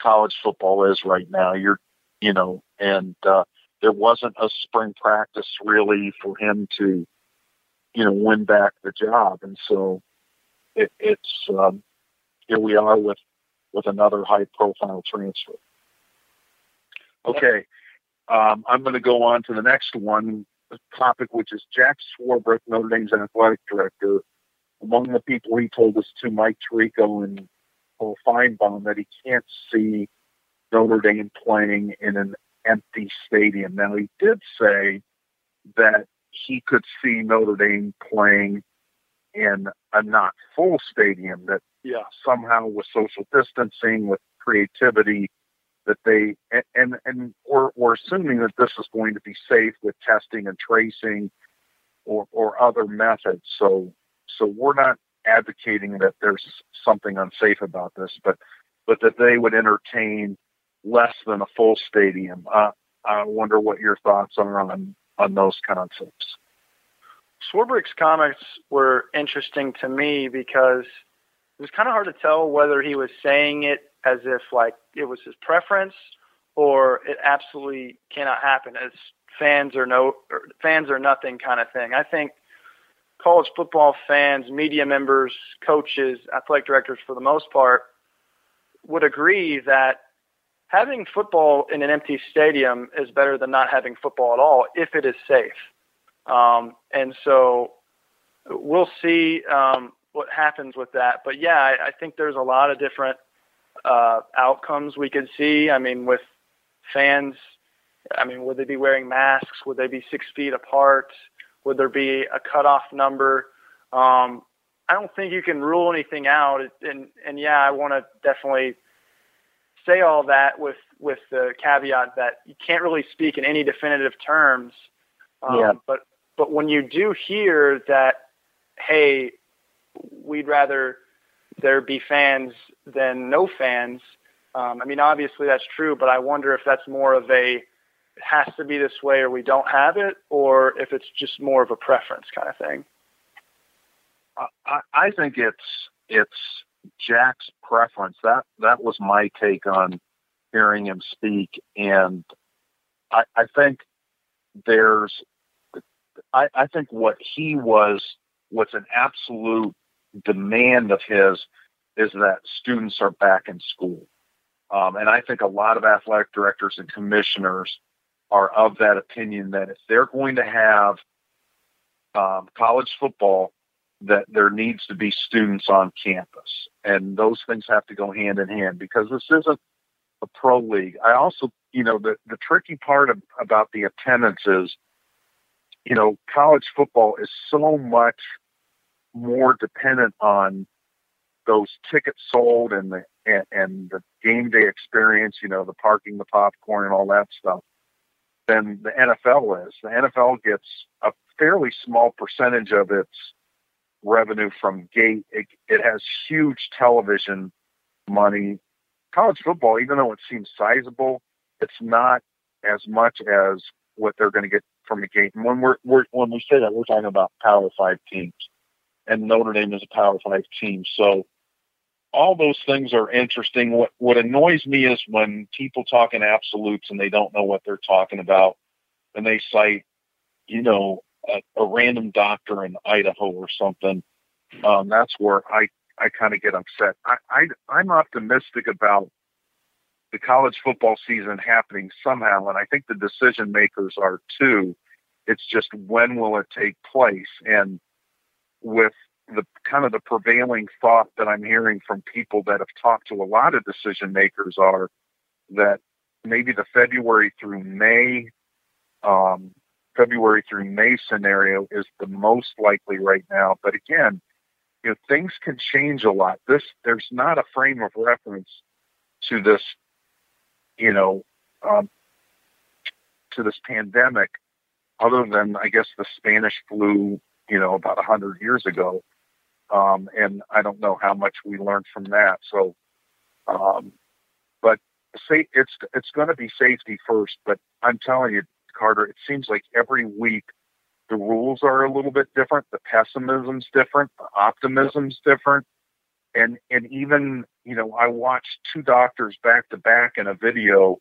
college football is right now. You're, you know, and uh, there wasn't a spring practice really for him to, you know, win back the job, and so it, it's um, here we are with with another high profile transfer. Okay, um, I'm going to go on to the next one the topic, which is Jack Swarbrick, Notre Dame's athletic director among the people he told us to, Mike Tirico and Paul Finebaum, that he can't see Notre Dame playing in an empty stadium. Now, he did say that he could see Notre Dame playing in a not full stadium, that yeah. somehow with social distancing, with creativity, that they and and we're, we're assuming that this is going to be safe with testing and tracing or or other methods. So so we're not advocating that there's something unsafe about this, but but that they would entertain less than a full stadium. Uh, I wonder what your thoughts are on on those concepts. Swarbrick's comments were interesting to me because it was kind of hard to tell whether he was saying it as if like it was his preference or it absolutely cannot happen as fans or no or fans or nothing kind of thing. I think college football fans, media members, coaches, athletic directors for the most part would agree that having football in an empty stadium is better than not having football at all if it is safe. Um, and so we'll see um, what happens with that. But yeah, I, I think there's a lot of different uh, outcomes we could see. I mean, with fans, I mean, would they be wearing masks? Would they be six feet apart? Would there be a cutoff number? Um, I don't think you can rule anything out. And and yeah, I want to definitely say all that with with the caveat that you can't really speak in any definitive terms. Um, yeah. But but when you do hear that, hey, we'd rather there be fans than no fans. Um, I mean, obviously that's true, but I wonder if that's more of a it has to be this way or we don't have it, or if it's just more of a preference kind of thing. I, I think it's it's Jack's preference. That that was my take on hearing him speak, and I, I think there's I, I think what he was what's an absolute demand of his is that students are back in school. Um, and I think a lot of athletic directors and commissioners are of that opinion that if they're going to have um, college football, that there needs to be students on campus, and those things have to go hand in hand because this isn't a pro league. I also, you know, the the tricky part of, about the attendance is, you know, college football is so much more dependent on those tickets sold and the and, and the game day experience, you know, the parking, the popcorn, and all that stuff, than the NFL is. The NFL gets a fairly small percentage of its revenue from gate. It, it has huge television money. College football, even though it seems sizable, it's not as much as what they're going to get from a gate. And when we're, we're when we say that, we're talking about Power Five teams, and Notre Dame is a Power Five team. So all those things are interesting. What what annoys me is when people talk in absolutes and they don't know what they're talking about, and they cite, you know, a, a random doctor in Idaho or something. Um, that's where I I kind of get upset. I, I I'm optimistic about the college football season happening somehow, and I think the decision makers are too. It's just when will it take place? And with the kind of the prevailing thought that I'm hearing from people that have talked to a lot of decision makers are that maybe the February through May, um, February through May scenario is the most likely right now. But again, you know, things can change a lot. This there's not a frame of reference to this, you know, um, to this pandemic, other than I guess the Spanish flu, you know, about a hundred years ago. Um, and I don't know how much we learned from that. So, um, but say it's it's going to be safety first. But I'm telling you, Carter, it seems like every week the rules are a little bit different. The pessimism's different. The optimism's different. And and even you know, I watched two doctors back to back in a video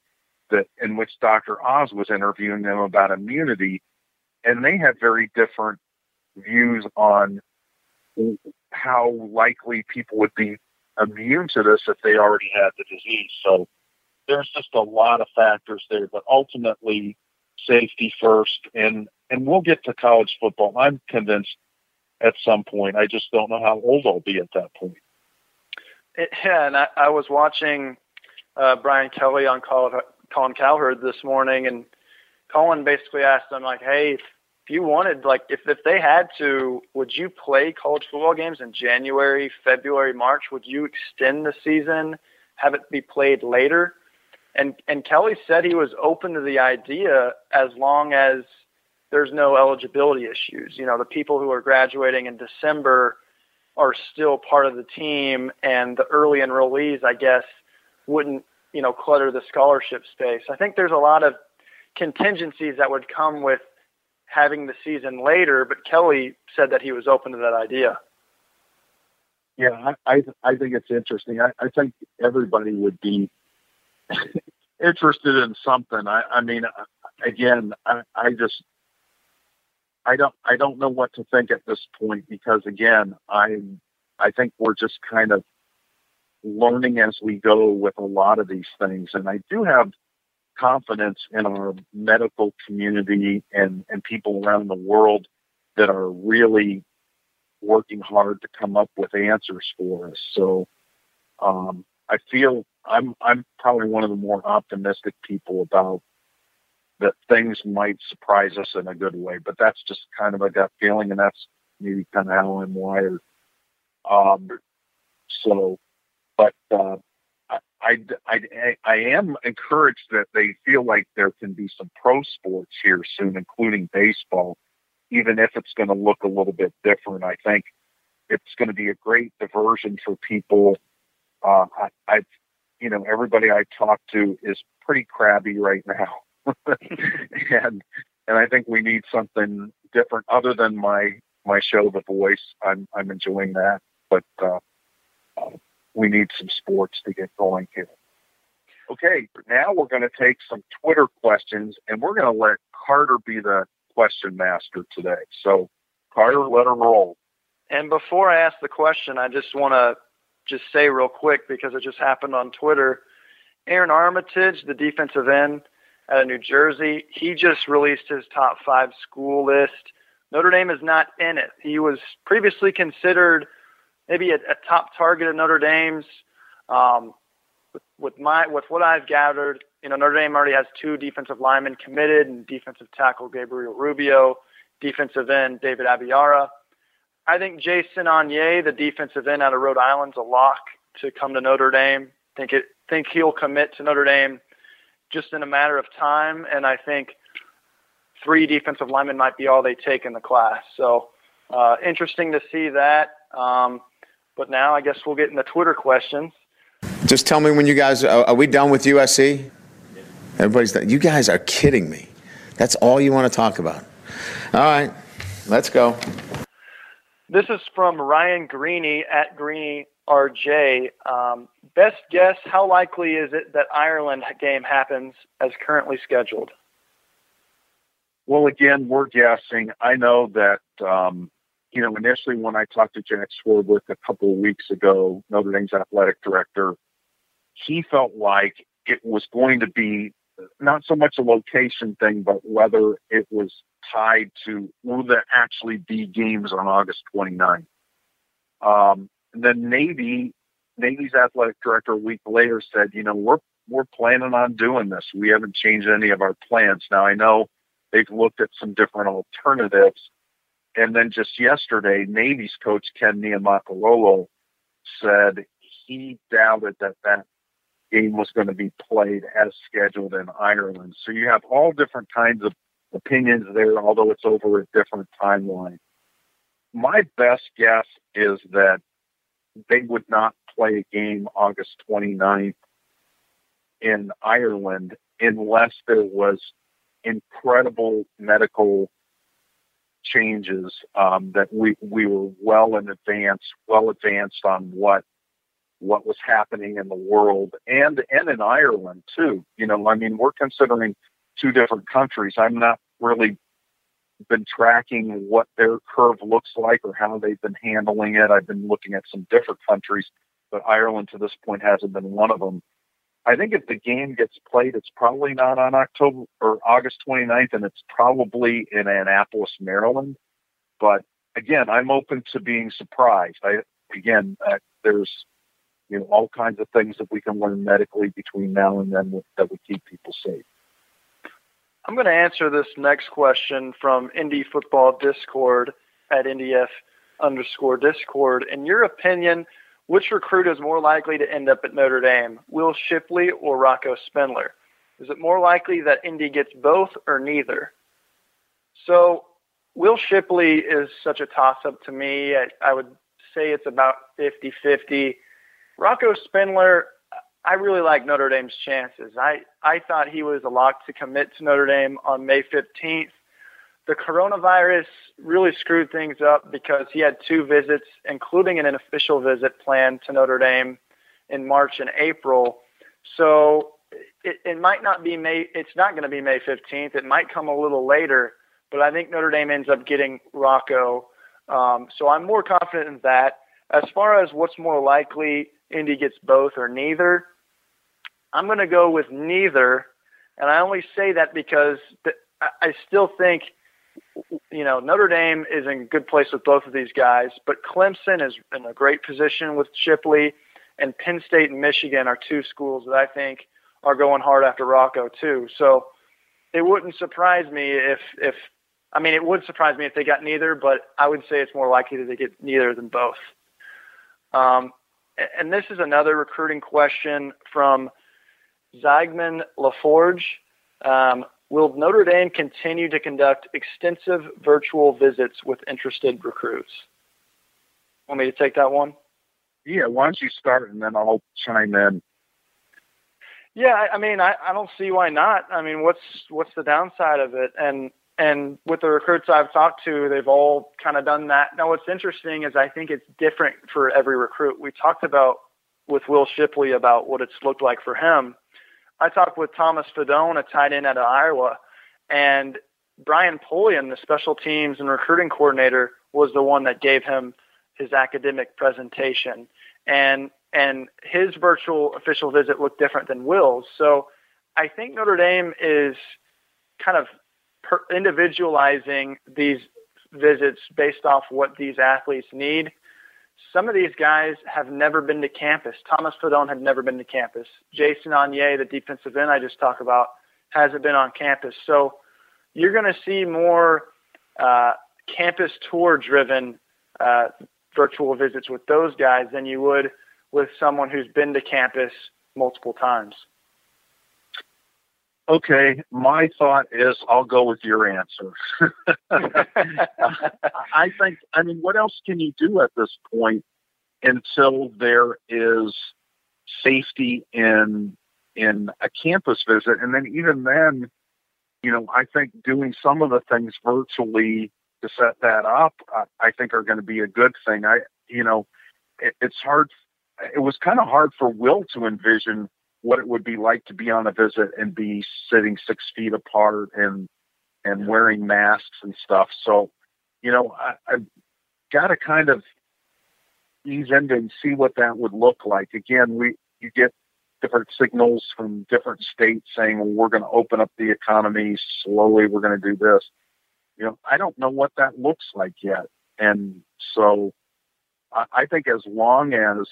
that in which Dr. Oz was interviewing them about immunity, and they had very different views on how likely people would be immune to this if they already had the disease. So there's just a lot of factors there, but ultimately safety first and and we'll get to college football. I'm convinced at some point. I just don't know how old I'll be at that point. It, yeah, and I, I was watching uh, Brian Kelly on Colin, Colin Cowherd this morning, and Colin basically asked him like, "Hey, if you wanted, like, if, if they had to, would you play college football games in January, February, March? Would you extend the season, have it be played later? And and Kelly said he was open to the idea as long as there's no eligibility issues. You know, the people who are graduating in December are still part of the team, and the early enrollees, I guess, wouldn't you know clutter the scholarship space. I think there's a lot of contingencies that would come with having the season later, but Kelly said that he was open to that idea. Yeah, I I, I think it's interesting. I, I think everybody would be interested in something. I, I mean, again, I, I just I don't I don't know what to think at this point because again, I I think we're just kind of learning as we go with a lot of these things, and I do have confidence in our medical community and, and people around the world that are really working hard to come up with answers for us. So um, I feel I'm I'm probably one of the more optimistic people about that things might surprise us in a good way. But that's just kind of a gut feeling, and that's maybe kind of how I'm wired. Um, so, but uh, I, I, I am encouraged that they feel like there can be some pro sports here soon, including baseball, even if it's going to look a little bit different. I think it's going to be a great diversion for people. Uh, I, I, you know, everybody I talk to is pretty crabby right now, and and I think we need something different other than my my show, The Voice. I'm I'm enjoying that, but uh, uh, we need some sports to get going here. Okay, now we're going to take some Twitter questions, and we're going to let Carter be the question master today. So, Carter, let her roll. And before I ask the question, I just want to just say real quick because it just happened on Twitter. Aaron Armitage, the defensive end out of New Jersey, he just released his top five school list. Notre Dame is not in it. He was previously considered maybe a, a top target of Notre Dame's. Um, with, with my with what I've gathered, you know Notre Dame already has two defensive linemen committed, and defensive tackle Gabriel Rubio, defensive end David Abiara. I think Jason Onye, the defensive end out of Rhode Island's a lock to come to Notre Dame. Think it think he'll commit to Notre Dame just in a matter of time, and I think three defensive linemen might be all they take in the class. So uh, interesting to see that. Um, but now I guess we'll get into Twitter questions. Just tell me when you guys are, are we done with USC? Everybody's done. You guys are kidding me. That's all you want to talk about. All right, let's go. This is from Ryan Greeny at Greeny RJ. Um, best guess, how likely is it that Ireland game happens as currently scheduled? Well, again, we're guessing. I know that, um, you know, initially when I talked to Jack Swarbrick a couple of weeks ago, Notre Dame's athletic director, he felt like it was going to be not so much a location thing, but whether it was tied to will there actually be games on August 29th. Um, then Navy, Navy's athletic director a week later said, you know, we're we're planning on doing this. We haven't changed any of our plans. Now I know they've looked at some different alternatives. And then just yesterday, Navy's coach Ken Niumatalolo said he doubted that that game was going to be played as scheduled in Ireland. So you have all different kinds of opinions there, although it's over a different timeline. My best guess is that they would not play a game August 29th in Ireland unless there was incredible medical changes um, that we we were well in advance, well advanced on what what was happening in the world and and in Ireland too. You know, I mean, we're considering two different countries. I'm not really been tracking what their curve looks like or how they've been handling it. I've been looking at some different countries, but Ireland to this point hasn't been one of them. I think if the game gets played, it's probably not on October or August 29th, and it's probably in Annapolis, Maryland. But again, I'm open to being surprised. I again, uh, there's you know all kinds of things that we can learn medically between now and then that would keep people safe. I'm going to answer this next question from Indie Football Discord at IndieF underscore Discord. In your opinion, which recruit is more likely to end up at Notre Dame, Will Shipley or Rocco Spindler? Is it more likely that Indy gets both or neither? So, Will Shipley is such a toss up to me. I, I would say it's about 50 50. Rocco Spindler, I really like Notre Dame's chances. I, I thought he was a lock to commit to Notre Dame on May 15th the coronavirus really screwed things up because he had two visits, including an official visit planned to Notre Dame in March and April. So it, it might not be May. It's not going to be May 15th. It might come a little later, but I think Notre Dame ends up getting Rocco. Um, so I'm more confident in that. As far as what's more likely, Indy gets both or neither. I'm going to go with neither, and I only say that because I still think you know, Notre Dame is in a good place with both of these guys, but Clemson is in a great position with Shipley, and Penn State and Michigan are two schools that I think are going hard after Rocco too. So it wouldn't surprise me if if I mean it would surprise me if they got neither, but I would say it's more likely that they get neither than both. Um, and this is another recruiting question from Zygmunt LaForge. Um, Will Notre Dame continue to conduct extensive virtual visits with interested recruits? Want me to take that one? Yeah, why don't you start and then I'll chime in. Yeah, I mean, I, I don't see why not. I mean, what's what's the downside of it? And and with the recruits I've talked to, they've all kind of done that. Now, what's interesting is I think it's different for every recruit. We talked about with Will Shipley about what it's looked like for him. I talked with Thomas Fidone, a tight end out of Iowa, and Brian Polian, the special teams and recruiting coordinator, was the one that gave him his academic presentation. And and his virtual official visit looked different than Will's. So I think Notre Dame is kind of per- individualizing these visits based off what these athletes need. Some of these guys have never been to campus. Thomas Fidone had never been to campus. Jason Onye, the defensive end I just talked about, hasn't been on campus. So you're going to see more uh, campus tour driven uh, virtual visits with those guys than you would with someone who's been to campus multiple times. Okay, my thought is I'll go with your answer. I think, I mean, what else can you do at this point until there is safety in in a campus visit, and then even then, you know, I think doing some of the things virtually to set that up, I, I think are going to be a good thing. I, you know, it, it's hard. It was kind of hard for Will to envision what it would be like to be on a visit and be sitting six feet apart and and wearing masks and stuff. So, you know, I, I've got to kind of ease into and see what that would look like. Again, we you get different signals from different states saying, well, we're going to open up the economy slowly. We're going to do this. You know, I don't know what that looks like yet. And so I, I think as long as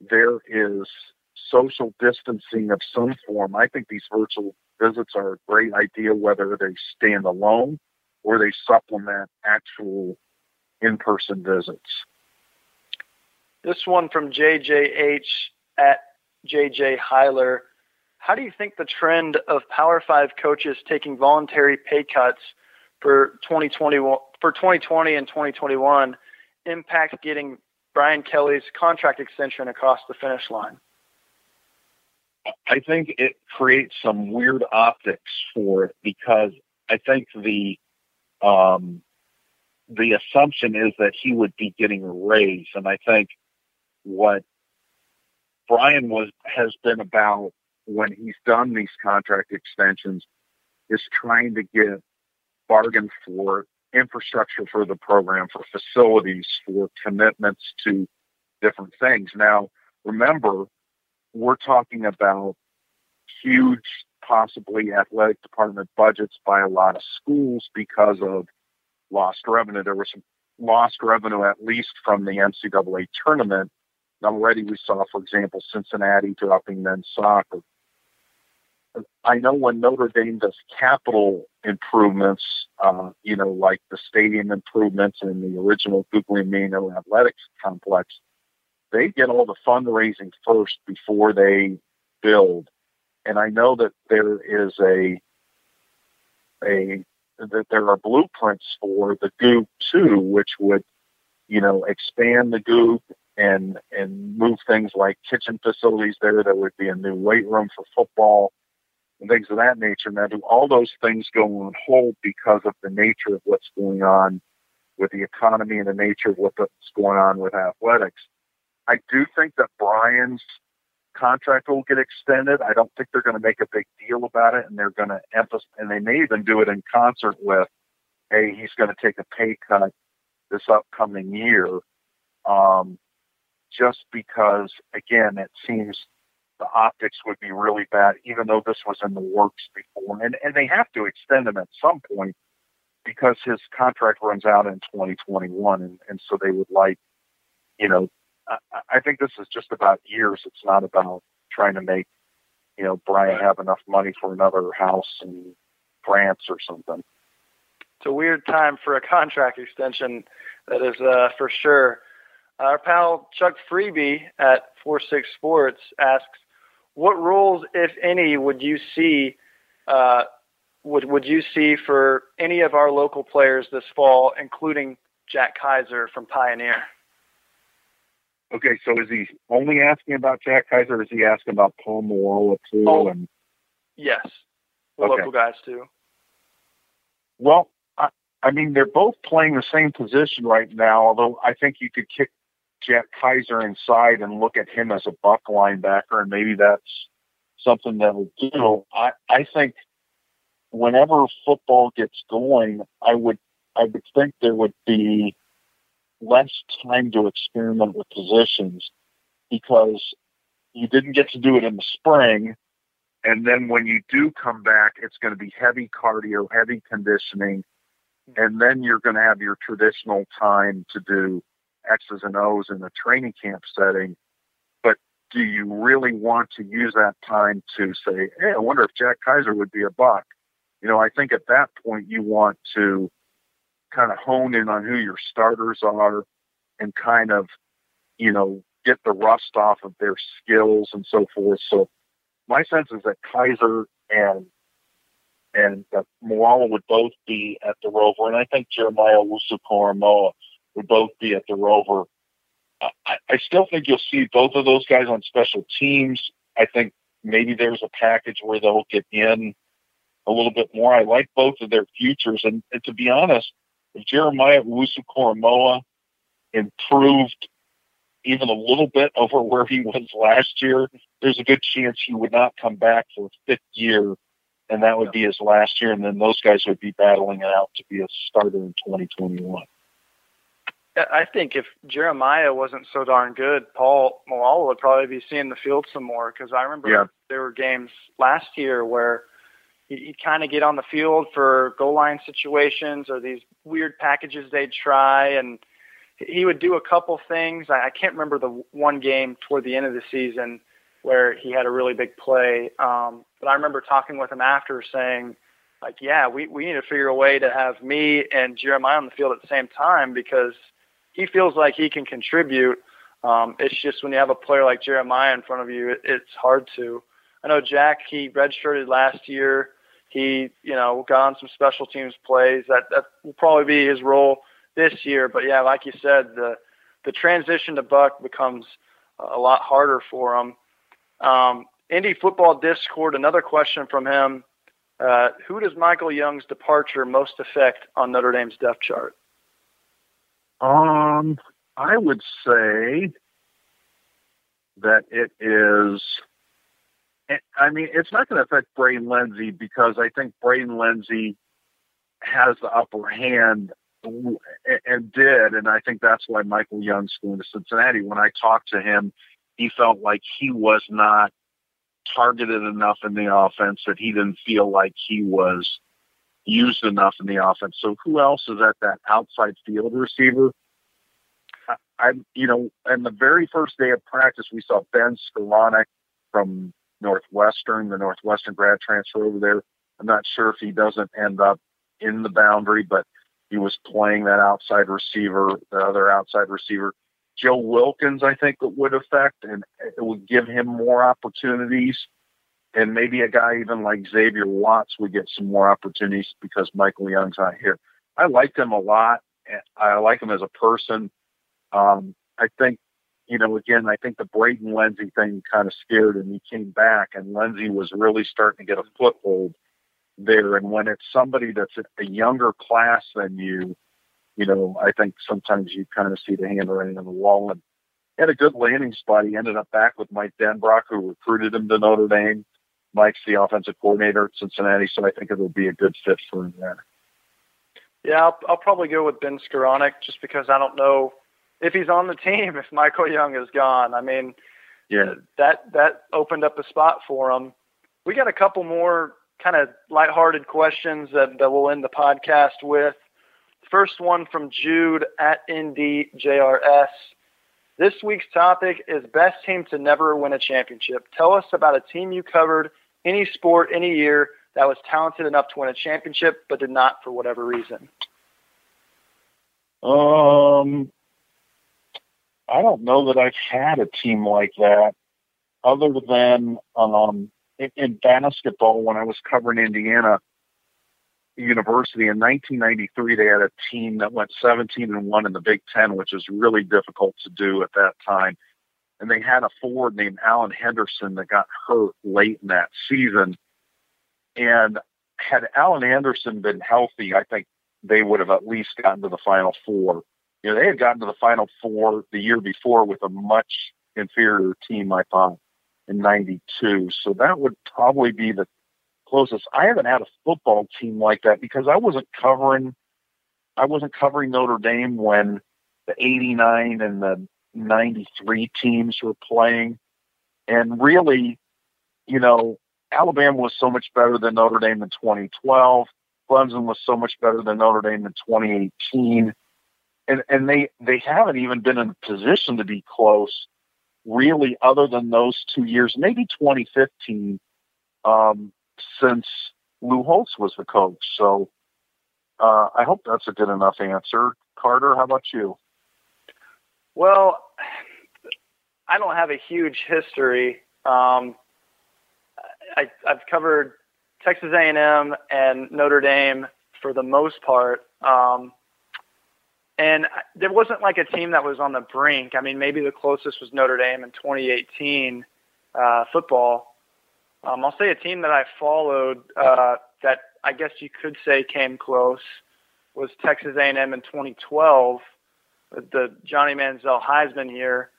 there is social distancing of some form. I think these virtual visits are a great idea, whether they stand alone or they supplement actual in person visits. This one from JJH at JJ Heiler. How do you think the trend of Power Five coaches taking voluntary pay cuts for 2020 for 2020 and 2021 impact getting Brian Kelly's contract extension across the finish line? I think it creates some weird optics for it because I think the um, the assumption is that he would be getting a raise, and I think what Brian was has been about when he's done these contract extensions is trying to get bargain for infrastructure for the program, for facilities, for commitments to different things. Now, remember, we're talking about huge, possibly athletic department budgets by a lot of schools because of lost revenue. There was some lost revenue, at least from the NCAA tournament. Already, we saw, for example, Cincinnati dropping men's soccer. I know when Notre Dame does capital improvements, uh, you know, like the stadium improvements and the original Guglielmino Athletics Complex, they get all the fundraising first before they build. And I know that there is a a that there are blueprints for the Gug too, which would, you know, expand the Gug and and move things like kitchen facilities there. There would be a new weight room for football and things of that nature. Now, do all those things go on hold because of the nature of what's going on with the economy and the nature of what's going on with athletics? I do think that Brian's contract will get extended. I don't think they're going to make a big deal about it, and they're going to emphasize, and they may even do it in concert with, hey, he's going to take a pay cut this upcoming year, um, just because, again, it seems the optics would be really bad, even though this was in the works before, and and they have to extend him at some point because his contract runs out in 2021, and and so they would like, you know, I, think this is just about years. It's not about trying to make, you know, Brian have enough money for another house in France or something. It's a weird time for a contract extension. That is uh, for sure. Our pal Chuck Freeby at Four Six Sports asks, "What roles, if any, would you see uh, would would you see for any of our local players this fall, including Jack Kiser from Pioneer?" Okay, so is he only asking about Jack Kiser, or is he asking about Paul Moala too? Oh. And Yes, the Okay. local guys too. well, I, I mean, they're both playing the same position right now. Although I think you could kick Jack Kiser inside and look at him as a buck linebacker, and maybe that's something that will do. I I think whenever football gets going, I would I would think there would be less time to experiment with positions because you didn't get to do it in the spring. And then when you do come back, it's going to be heavy cardio, heavy conditioning. And then you're going to have your traditional time to do X's and O's in a training camp setting. But do you really want to use that time to say, hey, I wonder if Jack Kiser would be a buck? You know, I think at that point you want to kind of hone in on who your starters are and kind of, you know, get the rust off of their skills and so forth. So my sense is that Kiser and and that Moala would both be at the Rover, and I think Jeremiah Owusu would both be at the Rover. I, I still think you'll see both of those guys on special teams. I think maybe there's a package where they'll get in a little bit more. I like both of their futures, and, and to be honest, Jeremiah Owusu improved even a little bit over where he was last year, there's a good chance he would not come back for a fifth year, and that would be his last year, and then those guys would be battling it out to be a starter in 2021. I think if Jeremiah wasn't so darn good, Paul Moala would probably be seeing the field some more because I remember Yeah. there were games last year where he- he'd kind of get on the field for goal line situations or these weird packages they'd try, and he would do a couple things. I, can't remember the one game toward the end of the season where he had a really big play, um, but I remember talking with him after saying, like, yeah, we, we need to figure a way to have me and Jeremiah on the field at the same time because he feels like he can contribute. Um, it's just when you have a player like Jeremiah in front of you, it, it's hard to. I know Jack, he redshirted last year. He, you know, got on some special teams plays. That that will probably be his role this year. But yeah, like you said, the the transition to Buck becomes a lot harder for him. Um, Indy Football Discord, another question from him. Uh, who does Michael Young's departure most affect on Notre Dame's depth chart? Um, I would say that it is. I mean, it's not going to affect Braden Lindsey because I think Braden Lindsey has the upper hand and did, and I think that's why Michael Young's going to Cincinnati. When I talked to him, he felt like he was not targeted enough in the offense that he didn't feel like he was used enough in the offense. So who else is at that outside field receiver? I, you know, in the very first day of practice, we saw Ben Skowronek from Northwestern, the Northwestern grad transfer over there. I'm not sure if he doesn't end up in the boundary, but he was playing that outside receiver, the other outside receiver. Joe Wilkins, I think it would affect, and it would give him more opportunities. And maybe a guy even like Xavier Watts would get some more opportunities because Michael Young's not here. I like him a lot. I like him as a person. Um, I think, you know, again, I think the Braden Lindsey thing kind of scared him. He came back, and Lindsey was really starting to get a foothold there. And when it's somebody that's a younger class than you, you know, I think sometimes you kind of see the handwriting on the wall. And had a good landing spot. He ended up back with Mike Denbrock, who recruited him to Notre Dame. Mike's the offensive coordinator at Cincinnati, so I think it'll be a good fit for him there. Yeah, I'll, I'll probably go with Ben Skowronek just because I don't know if he's on the team if Michael Young is gone. I mean, yeah, that that opened up a spot for him. We got a couple more kind of lighthearted questions that, that we'll end the podcast with. First one from Jude at NDJRS. This week's topic is best team to never win a championship. Tell us about a team you covered, any sport, any year, that was talented enough to win a championship but did not for whatever reason. Um, I don't know that I've had a team like that, other than um, in, in basketball when I was covering Indiana. University in 1993, they had a team that went 17 and one in the Big Ten, which is really difficult to do at that time. And they had a forward named Alan Henderson that got hurt late in that season. And had Alan Henderson been healthy, I think they would have at least gotten to the Final Four. You know, they had gotten to the Final Four the year before with a much inferior team, I thought, in '92. So that would probably be the closest. I haven't had a football team like that because I wasn't covering. I wasn't covering Notre Dame when the '89 and the '93 teams were playing, and really, you know, Alabama was so much better than Notre Dame in 2012. Clemson was so much better than Notre Dame in 2018. And, and they, they haven't even been in a position to be close, really, other than those two years, maybe 2015, um, since Lou Holtz was the coach. So uh, I hope that's a good enough answer. Carter, how about you? Well, I don't have a huge history. Um, I, I've covered Texas A&M and Notre Dame for the most part. Um, and there wasn't like a team that was on the brink. I mean, maybe the closest was Notre Dame in 2018 uh, football. Um, I'll say a team that I followed uh, that I guess you could say came close was Texas A&M in 2012, the Johnny Manziel Heisman year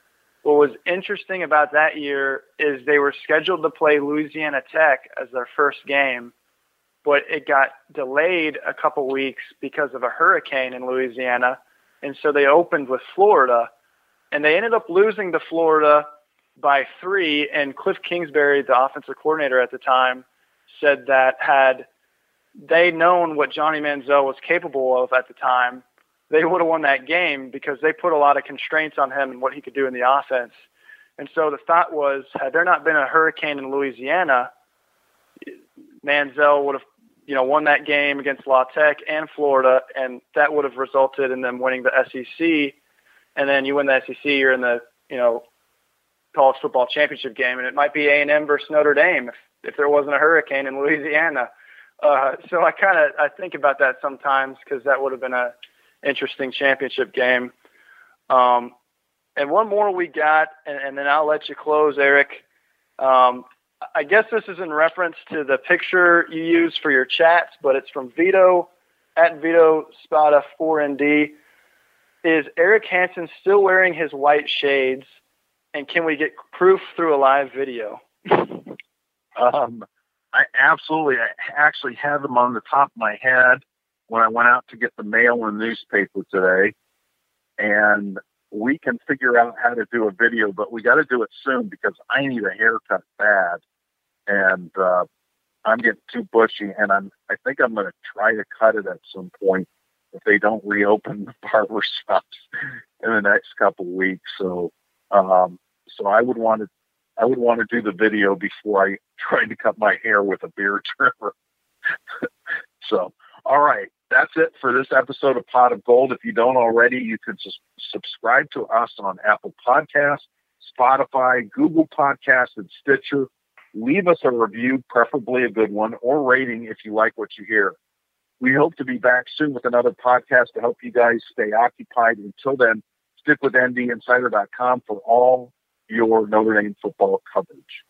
what was interesting about that year is they were scheduled to play Louisiana Tech as their first game, but it got delayed a couple weeks because of a hurricane in Louisiana. And so they opened with Florida, and they ended up losing to Florida by three. And Cliff Kingsbury, the offensive coordinator at the time, said that had they known what Johnny Manziel was capable of at the time, they would have won that game because they put a lot of constraints on him and what he could do in the offense. And so the thought was, had there not been a hurricane in Louisiana, Manziel would have, you know, won that game against La Tech and Florida, and that would have resulted in them winning the SEC. And then you win the SEC, you're in the, you know, college football championship game, and it might be A and M versus Notre Dame if if there wasn't a hurricane in Louisiana. Uh, so I kind of I think about that sometimes because that would have been a interesting championship game. Um, and one more we got, and, and, then I'll let you close, Eric. Um, I guess this is in reference to the picture you use for your chats, but it's from Vito at Vito Spada 4ND. Is Eric Hansen still wearing his white shades? And can we get proof through a live video? um, I absolutely, I actually have them on the top of my head when I went out to get the mail and newspaper today. And we can figure out how to do a video, but we got to do it soon because I need a haircut bad. And uh, I'm getting too bushy, and I'm I think I'm going to try to cut it at some point if they don't reopen the barber shops in the next couple weeks. So, um, so I would want to I would want to do the video before I try to cut my hair with a beard trimmer. so, all right that's it for this episode of Pod of Gold. If you don't already, you can subscribe to us on Apple Podcasts, Spotify, Google Podcasts, and Stitcher. Leave us a review, preferably a good one, or rating if you like what you hear. We hope to be back soon with another podcast to help you guys stay occupied. Until then, stick with ndinsider.com for all your Notre Dame football coverage.